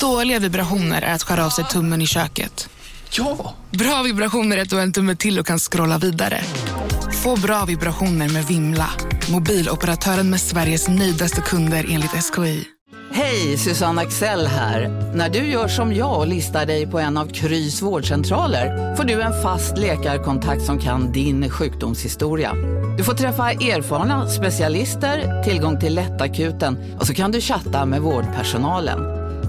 Dåliga vibrationer är att skära av sig tummen i köket. Ja! Bra vibrationer är att du har en tumme till och kan scrolla vidare. Få bra vibrationer med Vimla. Mobiloperatören med Sveriges nöjdaste kunder enligt SKI. Hej, Susanne Axel här. När du gör som jag och listar dig på en av Krys vårdcentraler får du en fast läkarkontakt som kan din sjukdomshistoria. Du får träffa erfarna specialister, tillgång till lättakuten och så kan du chatta med vårdpersonalen.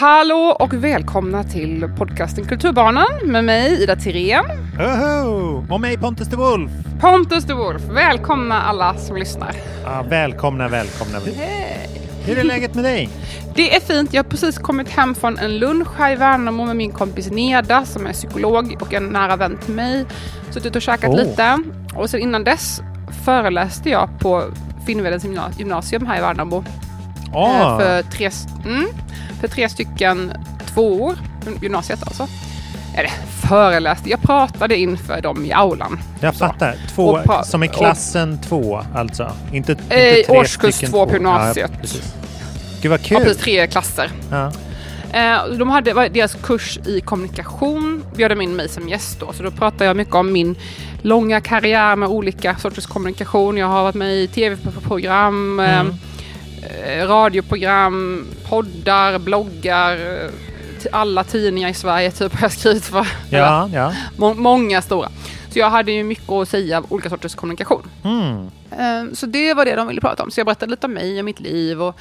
Hallå och välkomna till podcasten Kulturbarnen med mig Ida Tirén. Oho! Och mig Pontus de Wolf. Pontus de Wolf. Välkomna alla som lyssnar. Ja, välkomna, välkomna. Hur är läget med dig? Det är fint. Jag har precis kommit hem från en lunch här i Värnamo med min kompis Neda som är psykolog och en nära vän till mig. Suttit och käkat Oh. lite. Och sen innan dess föreläste jag på Finnvedens gymna- gymnasium här i Värnamo. Eh, Ah, För, tre, mm, för tre stycken tvåor, gymnasiet alltså. Eller föreläste, jag pratade inför dem i aulan. jag fattar. Två, Och som i och- klassen två, alltså? Inte, inte Eh, tre årskurs stycken två på gymnasiet. Ja, precis. Gud vad Ja, kul! precis, tre klasser. Ja. Eh, de hade deras kurs i kommunikation, bjöd de in mig som gäst då. Så då pratade jag mycket om min långa karriär med olika sorters kommunikation. Jag har varit med i tv-program, Mm. Eh, radioprogram, poddar, bloggar, eh, alla tidningar i Sverige typ har jag skrivit för. Ja, ja. Må- många stora. Så jag hade ju mycket att säga av olika sorters kommunikation. Mm. Eh, Så det var det de ville prata om. Så jag berättade lite om mig och mitt liv. Och,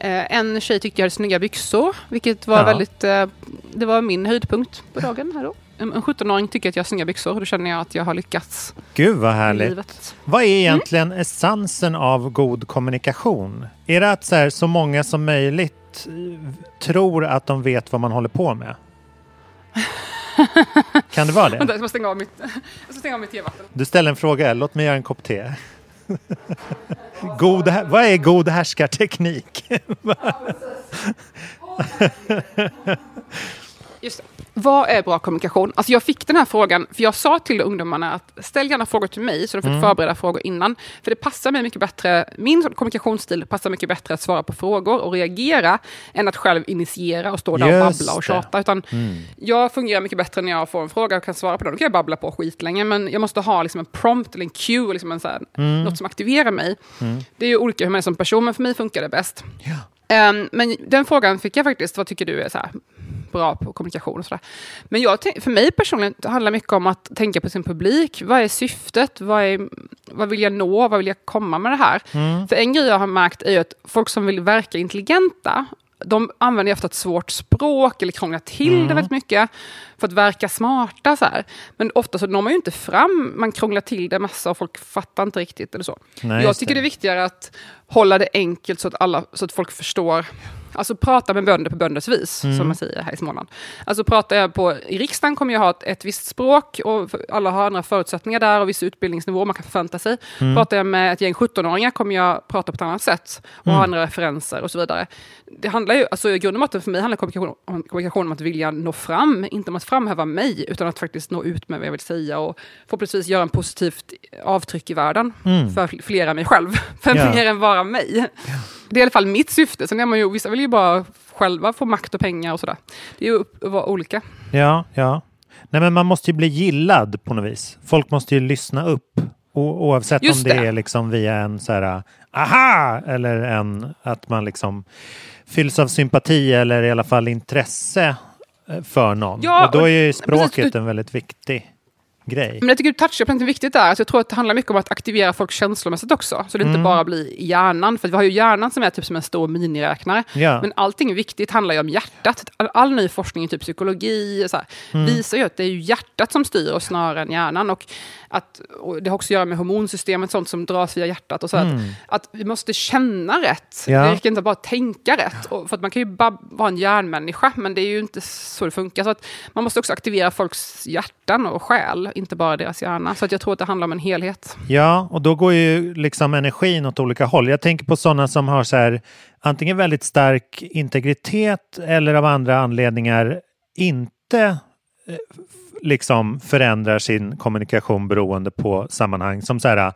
en tjej tyckte jag hade snygga byxor, vilket var Ja. väldigt... Det var min höjdpunkt på dagen här då. En en 17-åring tycker att jag har snygga byxor då känner jag att jag har lyckats Gud vad härligt. Vad är egentligen essensen av god kommunikation? Är det att så, här, så många som möjligt eh, tror att de vet vad man håller på med? Kan det vara Vänta, det? jag ska stänga av mitt, jag ska stänga av mitt tevatten. Du ställer en fråga, låt mig göra en kopp te. God, vad är god härskarteknik? Just det. Vad är bra kommunikation? Alltså jag fick den här frågan, för jag sa till ungdomarna att ställ gärna frågor till mig, så de fick förbereda frågor innan. För det passar mig mycket bättre, min kommunikationsstil passar mycket bättre att svara på frågor och reagera, än att själv initiera och stå där och Just babbla och tjata. Utan Jag fungerar mycket bättre när jag får en fråga och kan svara på den. Då kan jag babbla på skitlänge, men jag måste ha liksom en prompt eller en cue, liksom en så här, något som aktiverar mig. Det är ju olika hur man är som person, men för mig funkar det bäst. Ehm, men den frågan fick jag faktiskt, vad tycker du är så här, bra på kommunikation och sådär. Men jag, för mig personligen det handlar mycket om att tänka på sin publik. Vad är syftet? Vad, är, vad vill jag nå? Vad vill jag komma med det här? För en grej jag har märkt är att folk som vill verka intelligenta, de använder ju ofta ett svårt språk eller krånglar till det väldigt mycket för att verka smarta. Så här. Men ofta så når man ju inte fram, man krånglar till det massa och folk fattar inte riktigt. Eller så. Nej, jag tycker det. det är viktigare att hålla det enkelt så att, alla, så att folk förstår. Alltså prata med bönder på bönders vis, som man säger här i Småland. Alltså pratar jag på, i riksdagen kommer jag ha ett, ett visst språk och för- alla har andra förutsättningar där och viss utbildningsnivå man kan förvänta sig. Pratar jag med ett gäng 17-åringar kommer jag prata på ett annat sätt och ha andra referenser och så vidare. Det handlar ju, alltså i grund och botten för mig handlar kommunikation om, kommunikation om att vilja nå fram, inte om att framhäva mig, utan att faktiskt nå ut med vad jag vill säga och förhoppningsvis göra en positivt avtryck i världen för fl- fler än mig själv, för Ja. mer än bara mig. Det är i alla fall mitt syfte. Sen är man ju, vissa vill ju bara själva få makt och pengar och sådär. Det är ju upp, vara olika. Ja, ja. Nej, men man måste ju bli gillad på något vis. Folk måste ju lyssna upp. O oavsett Just om det, det. är liksom via en så här aha eller en att man liksom fylls av sympati eller i alla fall intresse eh, för någon. Ja, och då är ju språket precis. en väldigt viktig grej. Men jag tycker på något viktigt där. Alltså jag tror att det handlar mycket om att aktivera folk känslomässigt också. Så det inte Mm. bara blir hjärnan. För vi har ju hjärnan som är typ som en stor miniräknare. Ja. Men allting viktigt handlar ju om hjärtat. All, all ny forskning i typ psykologi så här, Mm. visar ju att det är hjärtat som styr oss snarare än hjärnan. Och, att, och det har också att göra med hormonsystemet, sånt som dras via hjärtat. Och så att, att vi måste känna rätt. Mm. Ja. Det räcker inte bara att tänka rätt. Och, för att man kan ju bara vara en hjärnmänniska, men det är ju inte så det funkar. Så att man måste också aktivera folks hjärtan och själ, inte bara deras hjärna. Så att jag tror att det handlar om en helhet. Ja, och då går ju liksom energin åt olika håll. Jag tänker på sådana som har så här, antingen väldigt stark integritet eller av andra anledningar inte eh, liksom förändrar sin kommunikation beroende på sammanhang. Som så här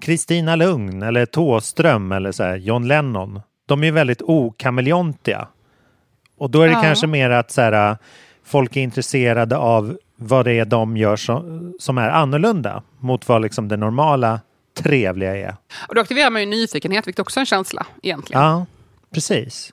Kristina Lugn eller Thåström eller så här John Lennon. De är väldigt okameleontiga. Och då är det Ja. kanske mer att så här, folk är intresserade av vad det är de gör som, som är annorlunda mot vad liksom det normala trevliga är. Och då aktiverar man ju nyfikenhet, vilket också är en känsla egentligen. Ja, precis.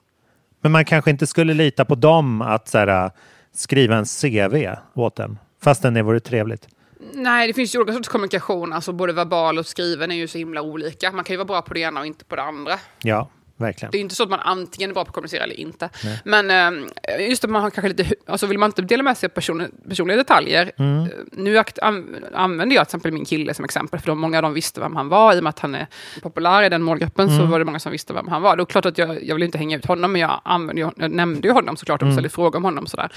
Men man kanske inte skulle lita på dem att så här, skriva en CV åt en. Fastän det vore trevligt. Nej, det finns ju olika sorters kommunikation. Alltså både verbal och skriven är ju så himla olika. Man kan ju vara bra på det ena och inte på det andra. Ja, verkligen. Det är inte så att man antingen är bra på att kommunicera eller inte. Men eh, just att man har kanske lite, alltså vill man inte dela med sig av person, personliga detaljer. Mm. eh, Nu akt, an, använder jag till exempel min kille som exempel, för de, många av dem visste vem han var. I och med att han är populär i den målgruppen Mm. så var det många som visste vem han var. Det är klart att jag, jag vill inte hänga ut honom, men jag, använde, ju- jag nämnde ju honom såklart och Mm. ställde frågor om honom. Sådär.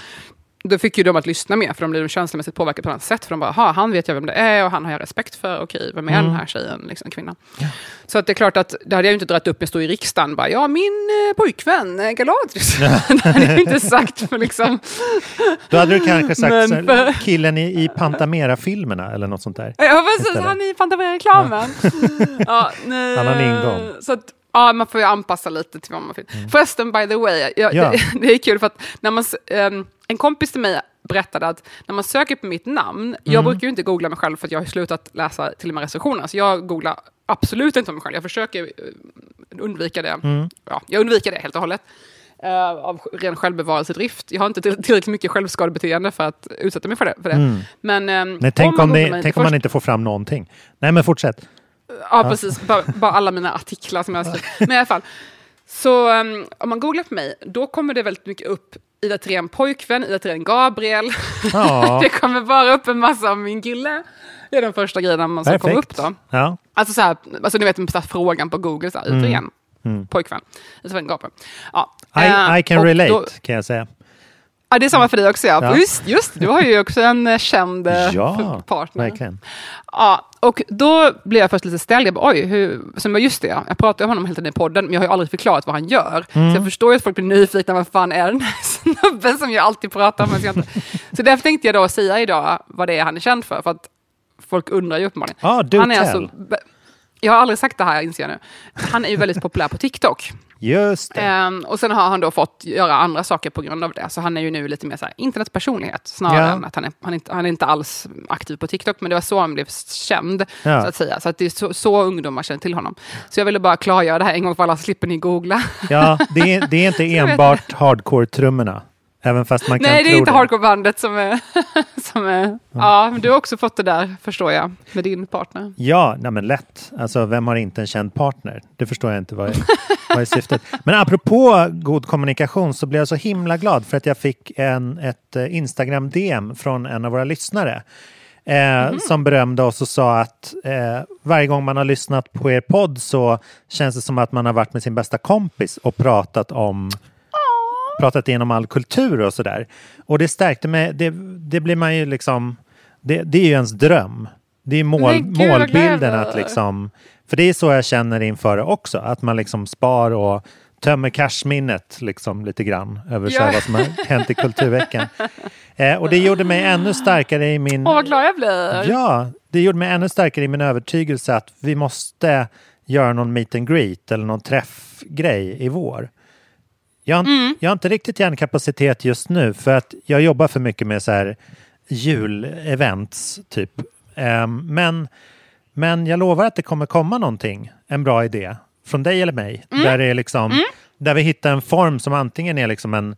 Då fick ju de att lyssna mer, för de blev känslomässigt påverkade på ett annat sätt. För de bara, "Aha, han vet jag vem det är och han har jag respekt för. Okej, vem är Mm. den här tjejen, liksom, kvinnan? Så att det är klart att det hade jag inte dragit upp en stå i riksdagen bara, ja min eh, pojkvän eh, Galadrius. det hade jag inte sagt för liksom. Då hade du kanske sagt Men för- killen i, i Pantamera-filmerna eller något sånt där. Ja precis, han i Pantavera-reklamen. Ja, nej, Han har en ingång. Så att, ja, man får ju anpassa lite till vad man vill. Förresten, by the way, jag, Mm. Ja. det, det är kul för att när man, ehm, en kompis till mig berättade att när man söker på mitt namn, Mm. jag brukar ju inte googla mig själv för att jag har slutat läsa till och med recensioner, så jag googlar absolut inte om mig själv. Jag försöker eh, undvika det. Mm. Ja, jag undviker det helt och hållet. eh, av ren självbevarelsedrift. Jag har inte till- tillräckligt mycket självskadebeteende för att utsätta mig för det. För det. Men, ehm, Mm. Nej, tänk om, googlar det, mig- tänk om man inte får fram någonting. Nej, men fortsätt. Ja, precis. Bara, bara alla mina artiklar som jag har skrivit. Men i alla fall. Så um, om man googlar på mig, då kommer det väldigt mycket upp Ida Thirén pojkvän, Ida Thirén Gabriel. Ja. det kommer bara upp en massa om min kille. Det är den första grejen man som kommer upp då. Ja. Alltså, så här, alltså ni vet den här frågan på Google, så här, Ida Mm. Thirén pojkvän, Ida Thirén Gabriel. Ja. I, eh, I can och relate, Då, kan jag säga. Ja, det är samma för dig också, ja. Ja. Just, just, du har ju också en eh, känd eh, Ja, partner. verkligen. Ja, och då blev jag först lite ställd. Jag bara, oj, hur... Sen just det, ja. jag pratar om honom hela tiden i podden, men jag har ju aldrig förklarat vad han gör. Så jag förstår ju att folk blir nyfikna, vad fan är den här snubben som jag alltid pratar om? Men jag inte... Så därför tänkte jag då säga idag vad det är han är känd för, för att folk undrar ju uppenbarligen. Do han är tell. alltså, jag har aldrig sagt det här, inser jag nu. Han är ju väldigt populär på TikTok. Just. Ehm, och sen har han då fått göra andra saker på grund av det. Så han är ju nu lite mer så här, internetpersonlighet snarare Ja. än att han är, han, är inte, han är inte alls aktiv på TikTok. Men det var så han blev känd, Ja. så att säga. Så att det är så, så ungdomar känner till honom. Så jag ville bara klargöra det här en gång för alla, så slipper ni googla. Ja, det är, det är inte enbart hardcore-trummorna. Även fast man kan Nej, det är inte hardcore-bandet som är... som är ja, men du har också fått det där, förstår jag, med din partner. Ja, nej men lätt. Alltså, vem har inte en känd partner? Det förstår jag inte vad är, vad är syftet. Men apropå god kommunikation så blev jag så himla glad för att jag fick en, ett eh, Instagram-DM från en av våra lyssnare. Eh, Som berömde oss och sa att eh, varje gång man har lyssnat på er podd så känns det som att man har varit med sin bästa kompis och pratat om pratat igenom all kultur och sådär. Och det stärkte mig, det, det blir man ju liksom, det, det är ju ens dröm. Det är mål, gud, målbilden att liksom, för det är så jag känner inför det också, att man liksom spar och tömmer cashminnet liksom lite grann över Ja. vad som har hänt i kulturveckan. Eh, och det gjorde mig ännu starkare i min... Åh, vad glad jag blir! Ja, det gjorde mig ännu starkare i min övertygelse att vi måste göra någon meet and greet eller någon träffgrej i vår. Jag, Mm. jag har inte riktigt hjärnkapacitet just nu för att jag jobbar för mycket med så här julevents typ. Ehm, men, men jag lovar att det kommer komma någonting, en bra idé från dig eller mig. Mm. Där, det är liksom, där vi hittar en form som antingen är liksom en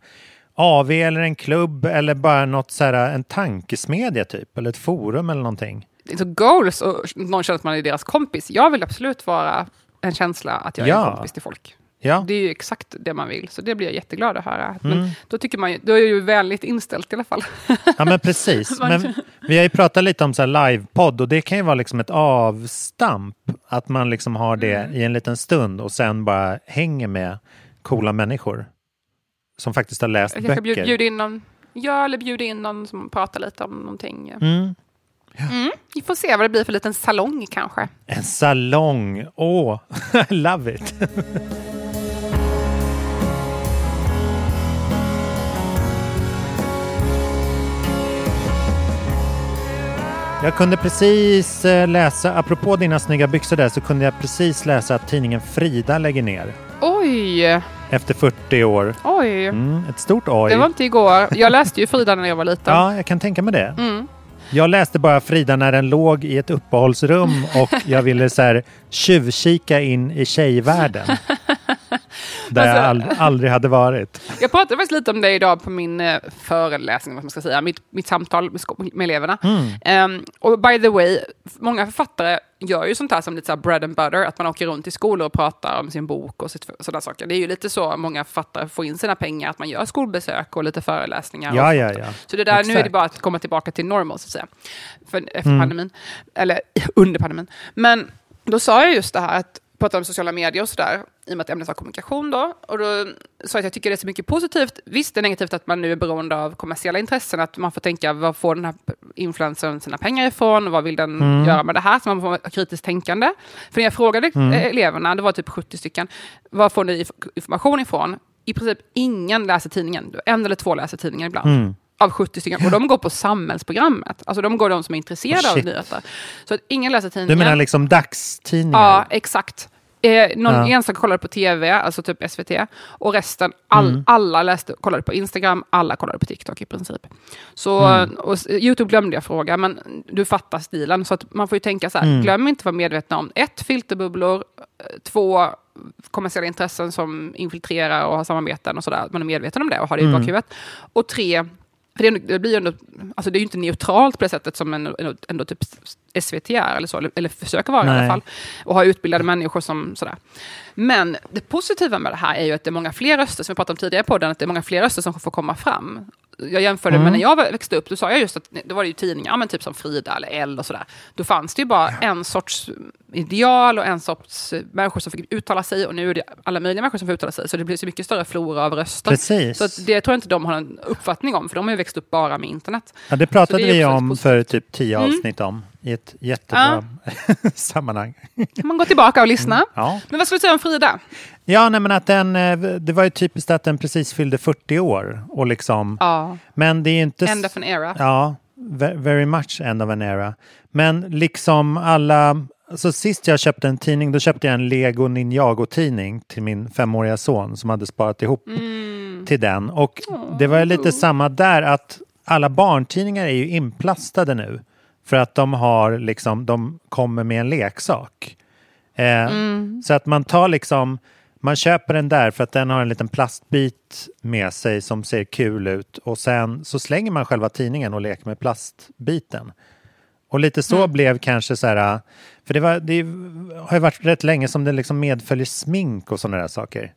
AV eller en klubb eller bara något så här, en tankesmedja typ, eller ett forum eller någonting. Så goals och någon känner att man är deras kompis. Jag vill absolut vara en känsla att jag är Ja. en kompis till folk. Ja, Det är ju exakt det man vill, så det blir jag jätteglad att höra. Mm. Men då, tycker man ju, då är jag ju vänligt inställd i alla fall. ja men precis. Men vi har ju pratat lite om så här livepodd och det kan ju vara liksom ett avstamp. Att man liksom har det Mm. i en liten stund och sen bara hänger med coola människor. Som faktiskt har läst Jag kanske bjud, böcker. bjuder in någon, ja, eller bjuder in någon som pratar lite om någonting. Mm. Mm. Vi får se vad det blir för liten salong kanske. En salong, åh, I love it. Jag kunde precis eh, läsa, apropå dina snygga byxor där, så kunde jag precis läsa att tidningen Frida lägger ner Oj, efter 40 år. oj. Mm, ett stort oj. Det var inte igår. Jag läste ju Frida när jag var liten. Ja, jag kan tänka mig det. Mm. Jag läste bara Frida när den låg i ett uppehållsrum och jag ville så här tjuvkika in i tjejvärlden. Där jag Alltså- ald- aldrig hade varit. Jag pratade faktiskt lite om det idag på min eh, föreläsning, vad man ska säga, mitt, mitt samtal med, med eleverna. Mm. Ehm, och by the way, många författare gör ju sånt här som lite så bread and butter, att man åker runt i skolor och pratar om sin bok och sådana saker. Det är ju lite så många författare får in sina pengar, att man gör skolbesök och lite föreläsningar. Ja, och ja, ja. Så det där, nu är det Exakt. bara att komma tillbaka till normal, så att säga. För, efter Mm. pandemin. Eller under pandemin. Men då sa jag just det här att prata om sociala medier och sådär, i och med att ämnet var kommunikation då. Och då sa jag att jag tycker det är så mycket positivt. Visst, det är negativt att man nu är beroende av kommersiella intressen, att man får tänka, vad får den här influencern sina pengar ifrån? Vad vill den Mm. göra med det här? Så man får ha kritiskt tänkande. För när jag frågade Mm. eleverna, det var typ 70 stycken, vad får ni information ifrån? I princip ingen läser tidningen. En eller två läser tidningen ibland. Mm. Av 70 stycken. Och de går på samhällsprogrammet. Alltså de går de som är intresserade Oh, av nyheter. Så att ingen läser Du tidningen. menar liksom dagstidningar? Ja, exakt. Eh, någon Ja. enstaka kollade på tv, alltså typ SVT, och resten, all, Mm. alla läste, kollade på Instagram, alla kollade på TikTok i princip. Så, Mm. och, Youtube glömde jag fråga, men du fattar stilen. Så man får ju tänka så här, Mm. glöm inte att vara medvetna om ett, filterbubblor, eh, två, kommersiella intressen som infiltrerar och har samarbeten och sådär. Att man är medveten om det och har det i Mm. bakhuvudet. Och tre, för det, blir ju ändå, alltså det är ju inte neutralt på det sättet som ändå, ändå, ändå typ SVT är, eller så, eller, eller försöker vara i Nej. alla fall. Och ha utbildade människor som sådär. Men det positiva med det här är ju att det är många fler röster, som vi pratade om tidigare på podden, att det är många fler röster som får komma fram. Jag jämförde Mm. med när jag växte upp, då sa jag just att då var det ju tidningar, men typ som Frida eller L och sådär. Då fanns det ju bara en sorts ideal och en sorts människor som fick uttala sig och nu är det alla möjliga människor som får uttala sig. Så det blir så mycket större flora av röster. Precis. Så det tror jag inte de har en uppfattning om, för de har ju växt upp bara med internet. Ja, det pratade det vi om för typ tio Mm. avsnitt om i ett jättebra sammanhang. Kan man gå tillbaka och lyssna. Ja. Men vad skulle du säga om Frida? ja, nej men att den, eh, det var ju typiskt att den precis fyllde 40 år och liksom, Ja, men det är ju inte... end of an era. Ja, ve- very much end of an era. Men liksom alla... Alltså sist jag köpte en tidning, då köpte jag en Lego Ninjago-tidning till min femåriga son som hade sparat ihop Mm. till den. Och det var lite samma där, att alla barntidningar är ju inplastade nu. För att de har liksom, de kommer med en leksak. Eh, Så att man tar liksom, man köper den där för att den har en liten plastbit med sig som ser kul ut och sen så slänger man själva tidningen och leker med plastbiten. Och lite så blev kanske så här, för det, var, det har ju varit rätt länge som det liksom medföljer smink och sådana där saker.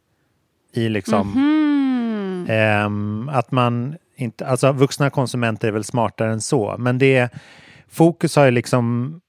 I liksom, ehm, att man inte, alltså vuxna konsumenter är väl smartare än så, men det, fokus har ju liksom,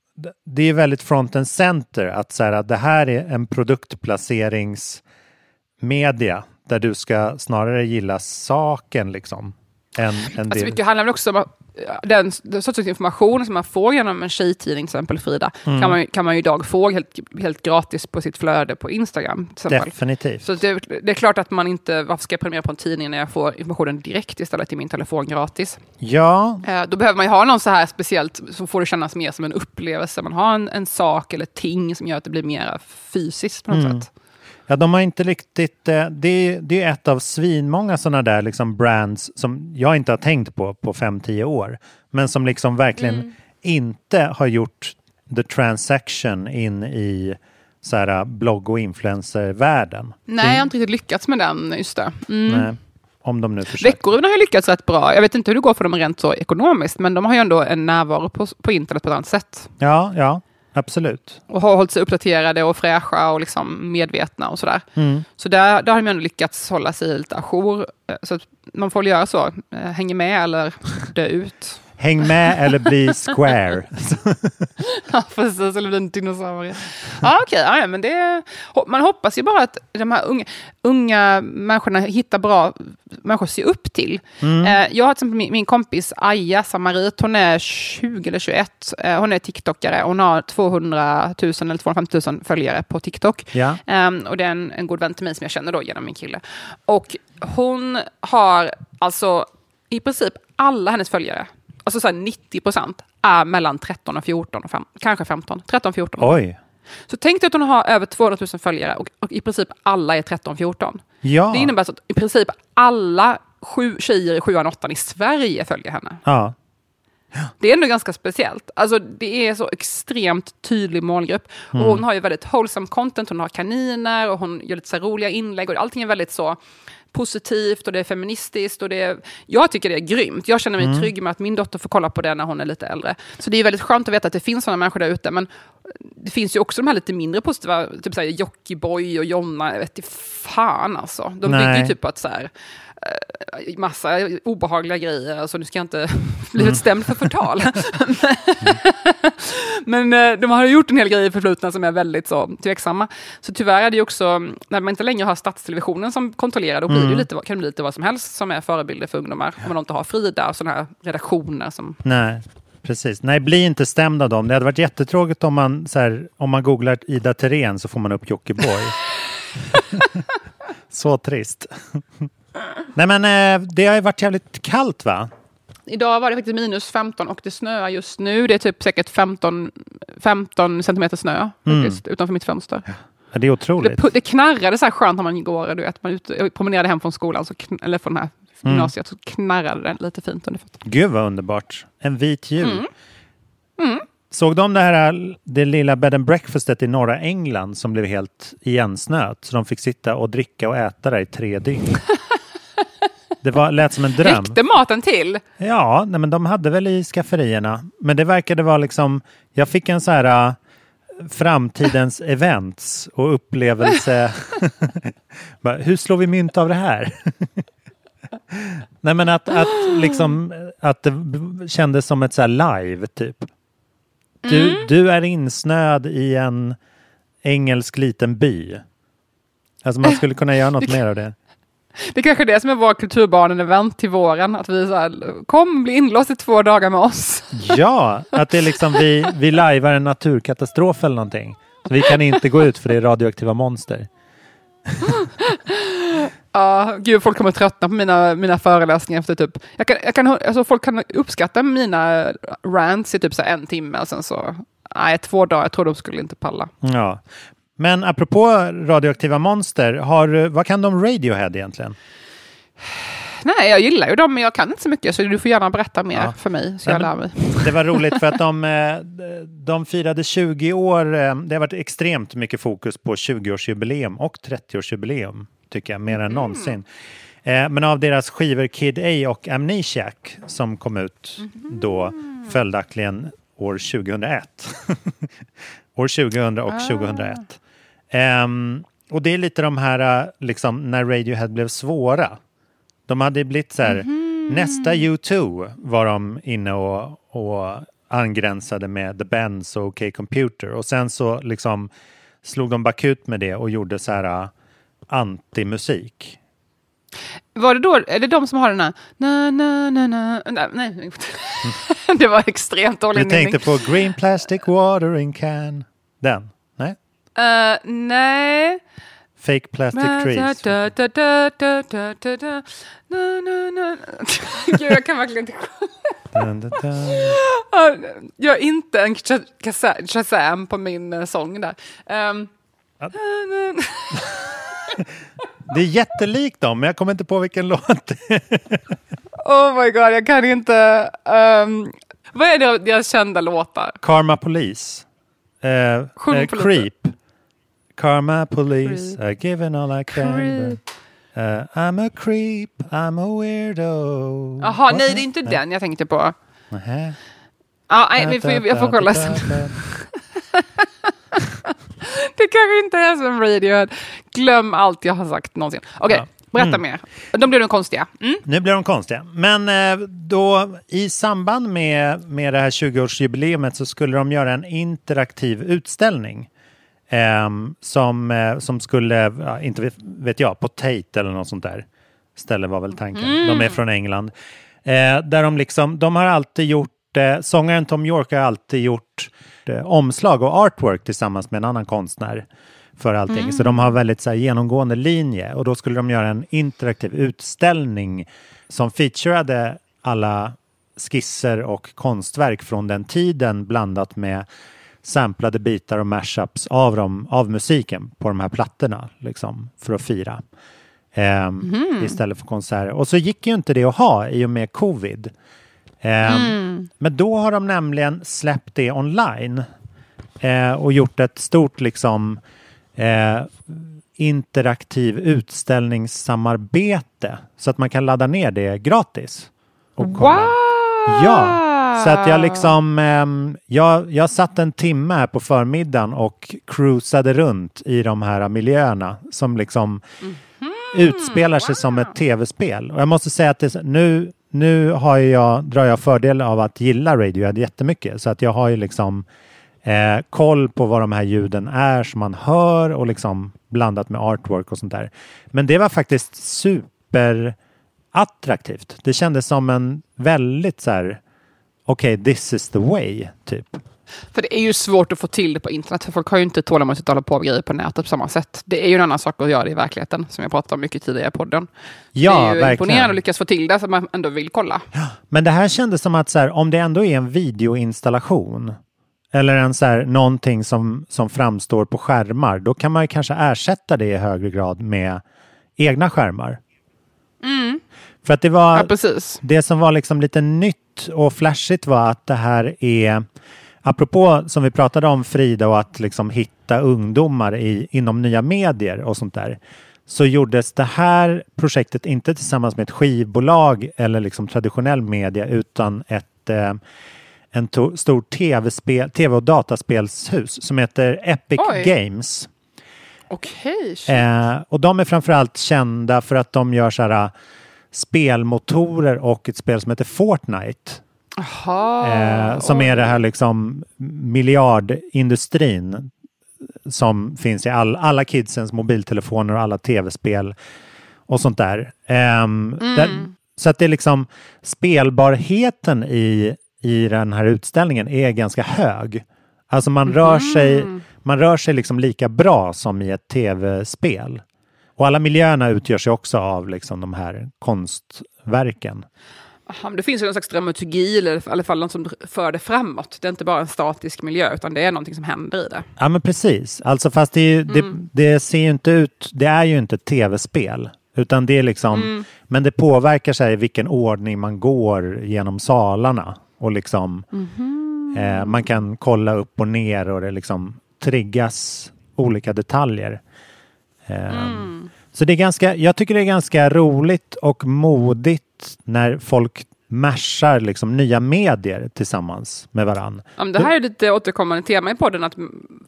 det är väldigt front and center att så här, att det här är en produktplaceringsmedia där du ska snarare gilla saken liksom. Än, än Alltså, det. mycket handlar väl också om ja, den, den sortens information som man får genom en tjejtidning, till exempel Frida, Mm. kan, man, kan man ju idag få helt, helt gratis på sitt flöde på Instagram. Till. Definitivt. Så det, det är klart att man inte, varför ska jag prenumerera på en tidning när jag får informationen direkt istället i min telefon gratis? Ja, Eh, då behöver man ju ha någon så här speciellt som får det kännas mer som en upplevelse. Man har en, en sak eller ting som gör att det blir mer fysiskt på något Mm. sätt. Ja, de har inte riktigt... eh, Det är, det är ett av svinmånga sådana där liksom brands som jag inte har tänkt på på 5-10 år. Men som liksom verkligen Mm. inte har gjort the transaction in i så här, blogg och influencervärlden. Nej, jag har inte riktigt lyckats med den, just det. Mm. Nej. Om de nu försöker. Veckorevyn har ju lyckats rätt bra. Jag vet inte hur det går för dem rent så ekonomiskt, men de har ju ändå en närvaro på, på internet på ett annat sätt. Ja, ja, absolut. Och har hållit sig uppdaterade och fräscha och liksom medvetna och sådär. Mm. Så där, där har de ändå lyckats hålla sig lite ajour. Eh, Så man får väl göra så. Eh, Hänger med eller dö ut. Häng med eller bli square. Ja, precis. Eller bli en dinosaurie. Ja, okej. Ja, men det, man hoppas ju bara att de här unga, unga människorna hittar bra människor att se upp till. Eh, Jag har till exempel min, min kompis Aja Samarit. Hon är 20 eller 21. Eh, Hon är TikTokare. Hon har 200 000 eller 250 000 följare på TikTok. Ja. Ehm, och det är en, en god vän till mig som jag känner då genom min kille. Och hon har alltså i princip alla hennes följare, alltså så här 90 procent, är mellan 13 och 14, och fem, kanske 15, 13, 14. Oj. Så tänk dig att hon har över 200 000 följare och, och i princip alla är 13, 14. Ja. Det innebär så att i princip alla sju tjejer i 7 8 i Sverige följer henne. Ja. Det är ändå ganska speciellt. Alltså, det är så extremt tydlig målgrupp. Och hon har ju väldigt wholesome content, hon har kaniner och hon gör lite så roliga inlägg och allting är väldigt så positivt och det är feministiskt. Och det är, jag tycker det är grymt. Jag känner mig trygg med att min dotter får kolla på det när hon är lite äldre. Så det är väldigt skönt att veta att det finns sådana människor där ute. Men det finns ju också de här lite mindre positiva, typ så här Jockiboi och Jonna, jag vet inte fan alltså. De Nej. bygger ju typ på att så här, massa obehagliga grejer, alltså nu ska jag inte bli stämd för förtal. Men eh, de har gjort en hel grej i förflutna som är väldigt så tveksamma. Så tyvärr är det ju också, när man inte längre har statstelevisionen som kontrollerar, då blir det ju lite, kan det bli lite vad som helst som är förebilder för ungdomar. Om man inte har Frida och sådana här redaktioner som Nej, precis. Nej, bli inte stämd av dem. Det hade varit jättetråkigt om man, så här, om man googlar Ida Terén så får man upp Jockiboi. så trist. Nej, men eh, det har ju varit jävligt kallt va? Idag var det faktiskt minus 15 och det snöar just nu. Det är typ säkert 15, 15 centimeter snö faktiskt, utanför mitt fönster. Ja, Det är Det, otroligt. pu- det knarrade så här skönt när man går, du vet, man ut, jag promenerade hem från skolan, så kn- eller från den här gymnasiet, så knarrade det lite fint under fötterna. Gud vad underbart. En vit jul. Såg de det här det lilla bed and breakfastet i norra England som blev helt igensnöt? Så de fick sitta och dricka och äta där i tre dygn. Det var, lät som en dröm. Räckte maten till? Ja, nej, men de hade väl i skafferierna. Men det verkade vara liksom, jag fick en så här äh, framtidens events och upplevelse. Bara, Hur slår vi mynt av det här? nej men att, att liksom, att det kändes som ett så live typ. Du, du är insnöad i en engelsk liten by. Alltså man skulle kunna göra något mer av det. Det är kanske är det som är vår kulturbarnen-event till våren, att vi så här, kom, bli inlåst i två dagar med oss. Ja, att det är liksom vi, vi lajvar en naturkatastrof eller någonting. Så vi kan inte gå ut för det är radioaktiva monster. Ja, gud, folk kommer tröttna på mina, mina föreläsningar efter typ... Jag kan, jag kan, alltså, folk kan uppskatta mina rants i typ så en timme och sen så... Nej, två dagar, jag tror de skulle inte palla. Ja. Men apropå radioaktiva monster, har, vad kan de Radiohead egentligen? Nej, jag gillar ju dem, men jag kan inte så mycket, så du får gärna berätta mer Ja. för mig, så jag lär mig. Det var roligt för att de, eh, de firade 20 år. eh, Det har varit extremt mycket fokus på 20-årsjubileum och 30-årsjubileum, tycker jag, mer än någonsin. Eh, Men av deras skivor Kid A och Amnesiac som kom ut då följaktligen år 2001. år 2000 och 2001. Ehm, och det är lite de här, eh, liksom, när Radiohead blev svåra. De hade blivit så här, nästa U2 var de inne och, och angränsade med The Bends och OK Computer. Och sen så liksom slog de bakut med det och gjorde så här uh, antimusik. Var det då, är det de som har den här... Na, na, na, na, nej, nej. det var extremt dålig Du tänkte på Green Plastic Watering Can. Den? Nej? Uh, nej. Fake Plastic Trees. Gud, jag kan verkligen inte. Ja, Jag är inte en Shaz- Shaz- Shazam på min eh, sång där. Ehm. Det är jättelikt dem, men jag kommer inte på vilken låt. oh my god, jag kan inte. Um, vad är deras kända låtar? Karma Police. Eh, eh. Creep. Karma Police, I've given all I can. Creep. Eh, I'm a creep, I'm a weirdo. Jaha, nej det är inte den jag tänkte på. Nähä. Ja, nej, vi får, jag får kolla sen. Det kanske inte är som Radiohead. Glöm allt jag har sagt någonsin. Okej, Ja. berätta mer. De blev de konstiga. Mm. Nu blir de konstiga. Men eh, då i samband med, med det här 20-årsjubileumet så skulle de göra en interaktiv utställning. Ehm, som, eh, som skulle, inte vet, vet jag, på Tate eller något sånt där ställe var väl tanken. De är från England. Eh, där de liksom, de har alltid gjort, eh, sångaren Tom York har alltid gjort omslag och artwork tillsammans med en annan konstnär för allting. Så de har väldigt så här, genomgående linje och då skulle de göra en interaktiv utställning som featurade alla skisser och konstverk från den tiden blandat med samplade bitar och mashups av, dem, av musiken på de här plattorna liksom, för att fira. Ehm, Istället för konserter. Och så gick ju inte det att ha i och med covid. Ehm, Men då har de nämligen släppt det online eh, och gjort ett stort liksom eh, interaktiv utställningssamarbete så att man kan ladda ner det gratis. Och kolla. Wow! Ja, så att jag liksom, ehm, jag, jag satt en timme här på förmiddagen och cruisade runt i de här miljöerna som liksom utspelar sig som ett tv-spel. Och jag måste säga att det, nu, nu har jag, drar jag fördel av att gilla Radiohead jättemycket. Så att jag har ju liksom eh, koll på vad de här ljuden är som man hör och liksom blandat med artwork och sånt där. Men det var faktiskt super attraktivt. Det kändes som en väldigt så här okej, this is the way, typ. För det är ju svårt att få till det på internet, för folk har ju inte tålamod att hålla på med grejer på nätet på samma sätt. Det är ju en annan sak att göra det i verkligheten, som jag pratade om mycket tidigare i podden. Ja, det är ju verkligen. imponerande att lyckas få till det, så man ändå vill kolla. Men det här kändes som att så här, om det ändå är en videoinstallation eller en så här, någonting som, som framstår på skärmar, då kan man ju kanske ersätta det i högre grad med egna skärmar. För att det var, Ja, precis. det som var liksom lite nytt och flashigt var att det här är, apropå som vi pratade om Frida och att liksom hitta ungdomar i, inom nya medier och sånt där, så gjordes det här projektet inte tillsammans med ett skivbolag eller liksom traditionell media utan ett eh, en to- stor tv-spel, tv och dataspelshus som heter Epic Oj. Games. Okej. shit. Eh, och de är framförallt kända för att de gör så här eh, spelmotorer och ett spel som heter Fortnite. Jaha. Eh, som är det här liksom miljardindustrin som finns i all, alla kidsens mobiltelefoner och alla tv-spel och sånt där. Ehm, där. Så att det är liksom spelbarheten i, i den här utställningen är ganska hög. Alltså man rör sig, man rör sig liksom lika bra som i ett tv-spel. Och alla miljöerna utgörs ju också av liksom de här konstverken. Aha, det finns ju någon slags dramaturgi, eller i alla fall något som för det framåt. Det är inte bara en statisk miljö, utan det är någonting som händer i det. Ja men precis. Alltså fast det, är ju- det, det ser ju inte ut, det är ju inte ett tv-spel. Utan det är liksom, men det påverkar sig i vilken ordning man går genom salarna. Och liksom, eh, man kan kolla upp och ner och det liksom triggas olika detaljer. Eh, Så det är ganska, jag tycker det är ganska roligt och modigt när folk mashar liksom nya medier tillsammans med varann. Ja, det här är lite återkommande tema i podden, att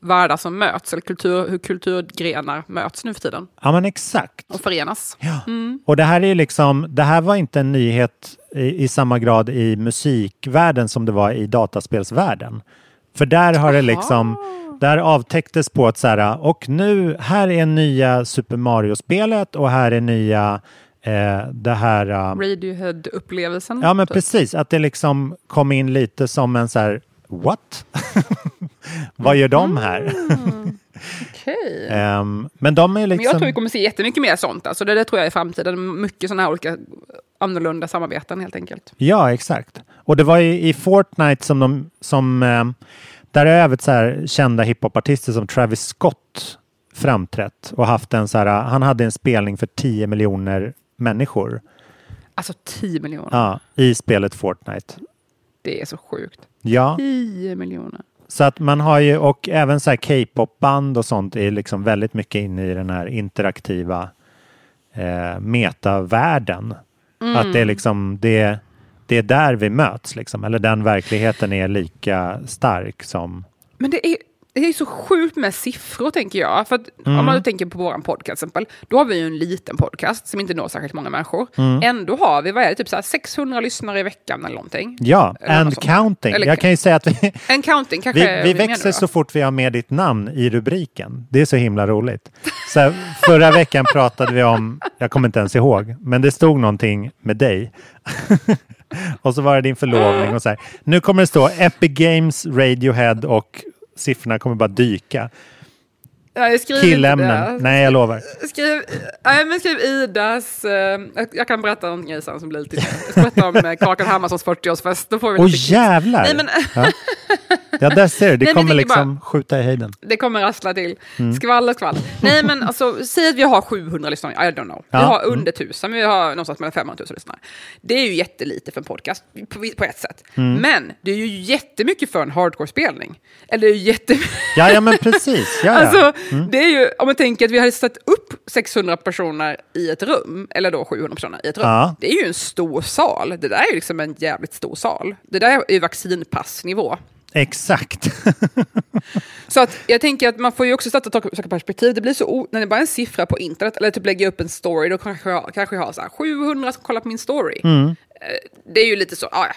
världar som möts, eller kultur, hur kulturgrenar möts nu för tiden Ja men exakt. och förenas. Ja. Och det här är liksom, det här var inte en nyhet i, i samma grad i musikvärlden som det var i dataspelsvärlden. För där har det liksom, där avtäcktes på att så här, och nu, här är nya Super Mario-spelet och här är nya eh, det här... eh, Radiohead-upplevelsen. Ja men typ. precis, att det liksom kom in lite som en så här, what? Vad gör de här? Okej. Ehm, men de är Men liksom... jag tror vi kommer se jättemycket mer sånt. Alltså det, det tror jag i framtiden. Mycket sådana här olika annorlunda samarbeten helt enkelt. Ja, exakt. Och det var i, i Fortnite som de, som, eh, där har även så här kända hiphopartister som Travis Scott framträtt och haft en så här, han hade en spelning för 10 miljoner människor Alltså 10 miljoner. ja, i spelet Fortnite. Det är så sjukt. Ja, 10 miljoner. så att man har ju, och även så här K-pop-band och sånt är liksom väldigt mycket inne i den här interaktiva eh, metavärlden. Mm. Att det är liksom det, det är där vi möts, liksom. eller den verkligheten är lika stark som... Men det är, det är så sjukt med siffror, tänker jag. För att, Mm. Om man tänker på vår podcast, till exempel, då har vi ju en liten podcast som inte når särskilt många människor. Mm. Ändå har vi, vad är det, typ så här 600 lyssnare i veckan eller någonting. Ja, Eller and counting. Eller- Jag kan ju säga att vi, En counting kanske vi, vi menar växer så fort vi har med ditt namn i rubriken. Det är så himla roligt. Så här, förra veckan pratade vi om, jag kommer inte ens ihåg, men det stod någonting med dig. och så var det din förlovning och så här. Nu kommer det stå Epic Games, Radiohead och siffrorna kommer bara dyka. Inte Killämnen. Nej, jag lovar. Skriv, nej, men skriv Idas... eh, jag, kan berätta någonting sen som blir lite... Jag ska berätta om uh, Kakan Hermanssons 40-årsfest. Då får vi Åh kick. jävlar! Nej, men, ja. ja, där ser du. Det Nej, kommer liksom skjuta i höjden. Det kommer rassla till. Mm. Skvaller, skvall. Nej, men alltså, säg att vi har 700 lyssnare. I don't know. Vi Ja. har under 1000, vi har någonstans mellan 500 000 lyssnare. Det är ju jättelite för en podcast, på, på ett sätt. Mm. Men det är ju jättemycket för en hardcore-spelning. Eller det är ju jättemycket... Ja, ja men precis. Ja, ja. Alltså, det är ju, om man tänker att vi hade satt upp 600 personer i ett rum, eller då 700 personer i ett rum. Ja. Det är ju en stor sal. Det där är ju liksom en jävligt stor sal. Det där är ju vaccinpassnivå. Exakt. Så att jag tänker att man får ju också sätta saker perspektiv. Det blir så när det bara är en siffra på internet, eller typ lägga upp en story, då kanske jag, kanske jag har så här 700 som kollar på min story. Mm. Eh, Det är ju lite så, ah, ja,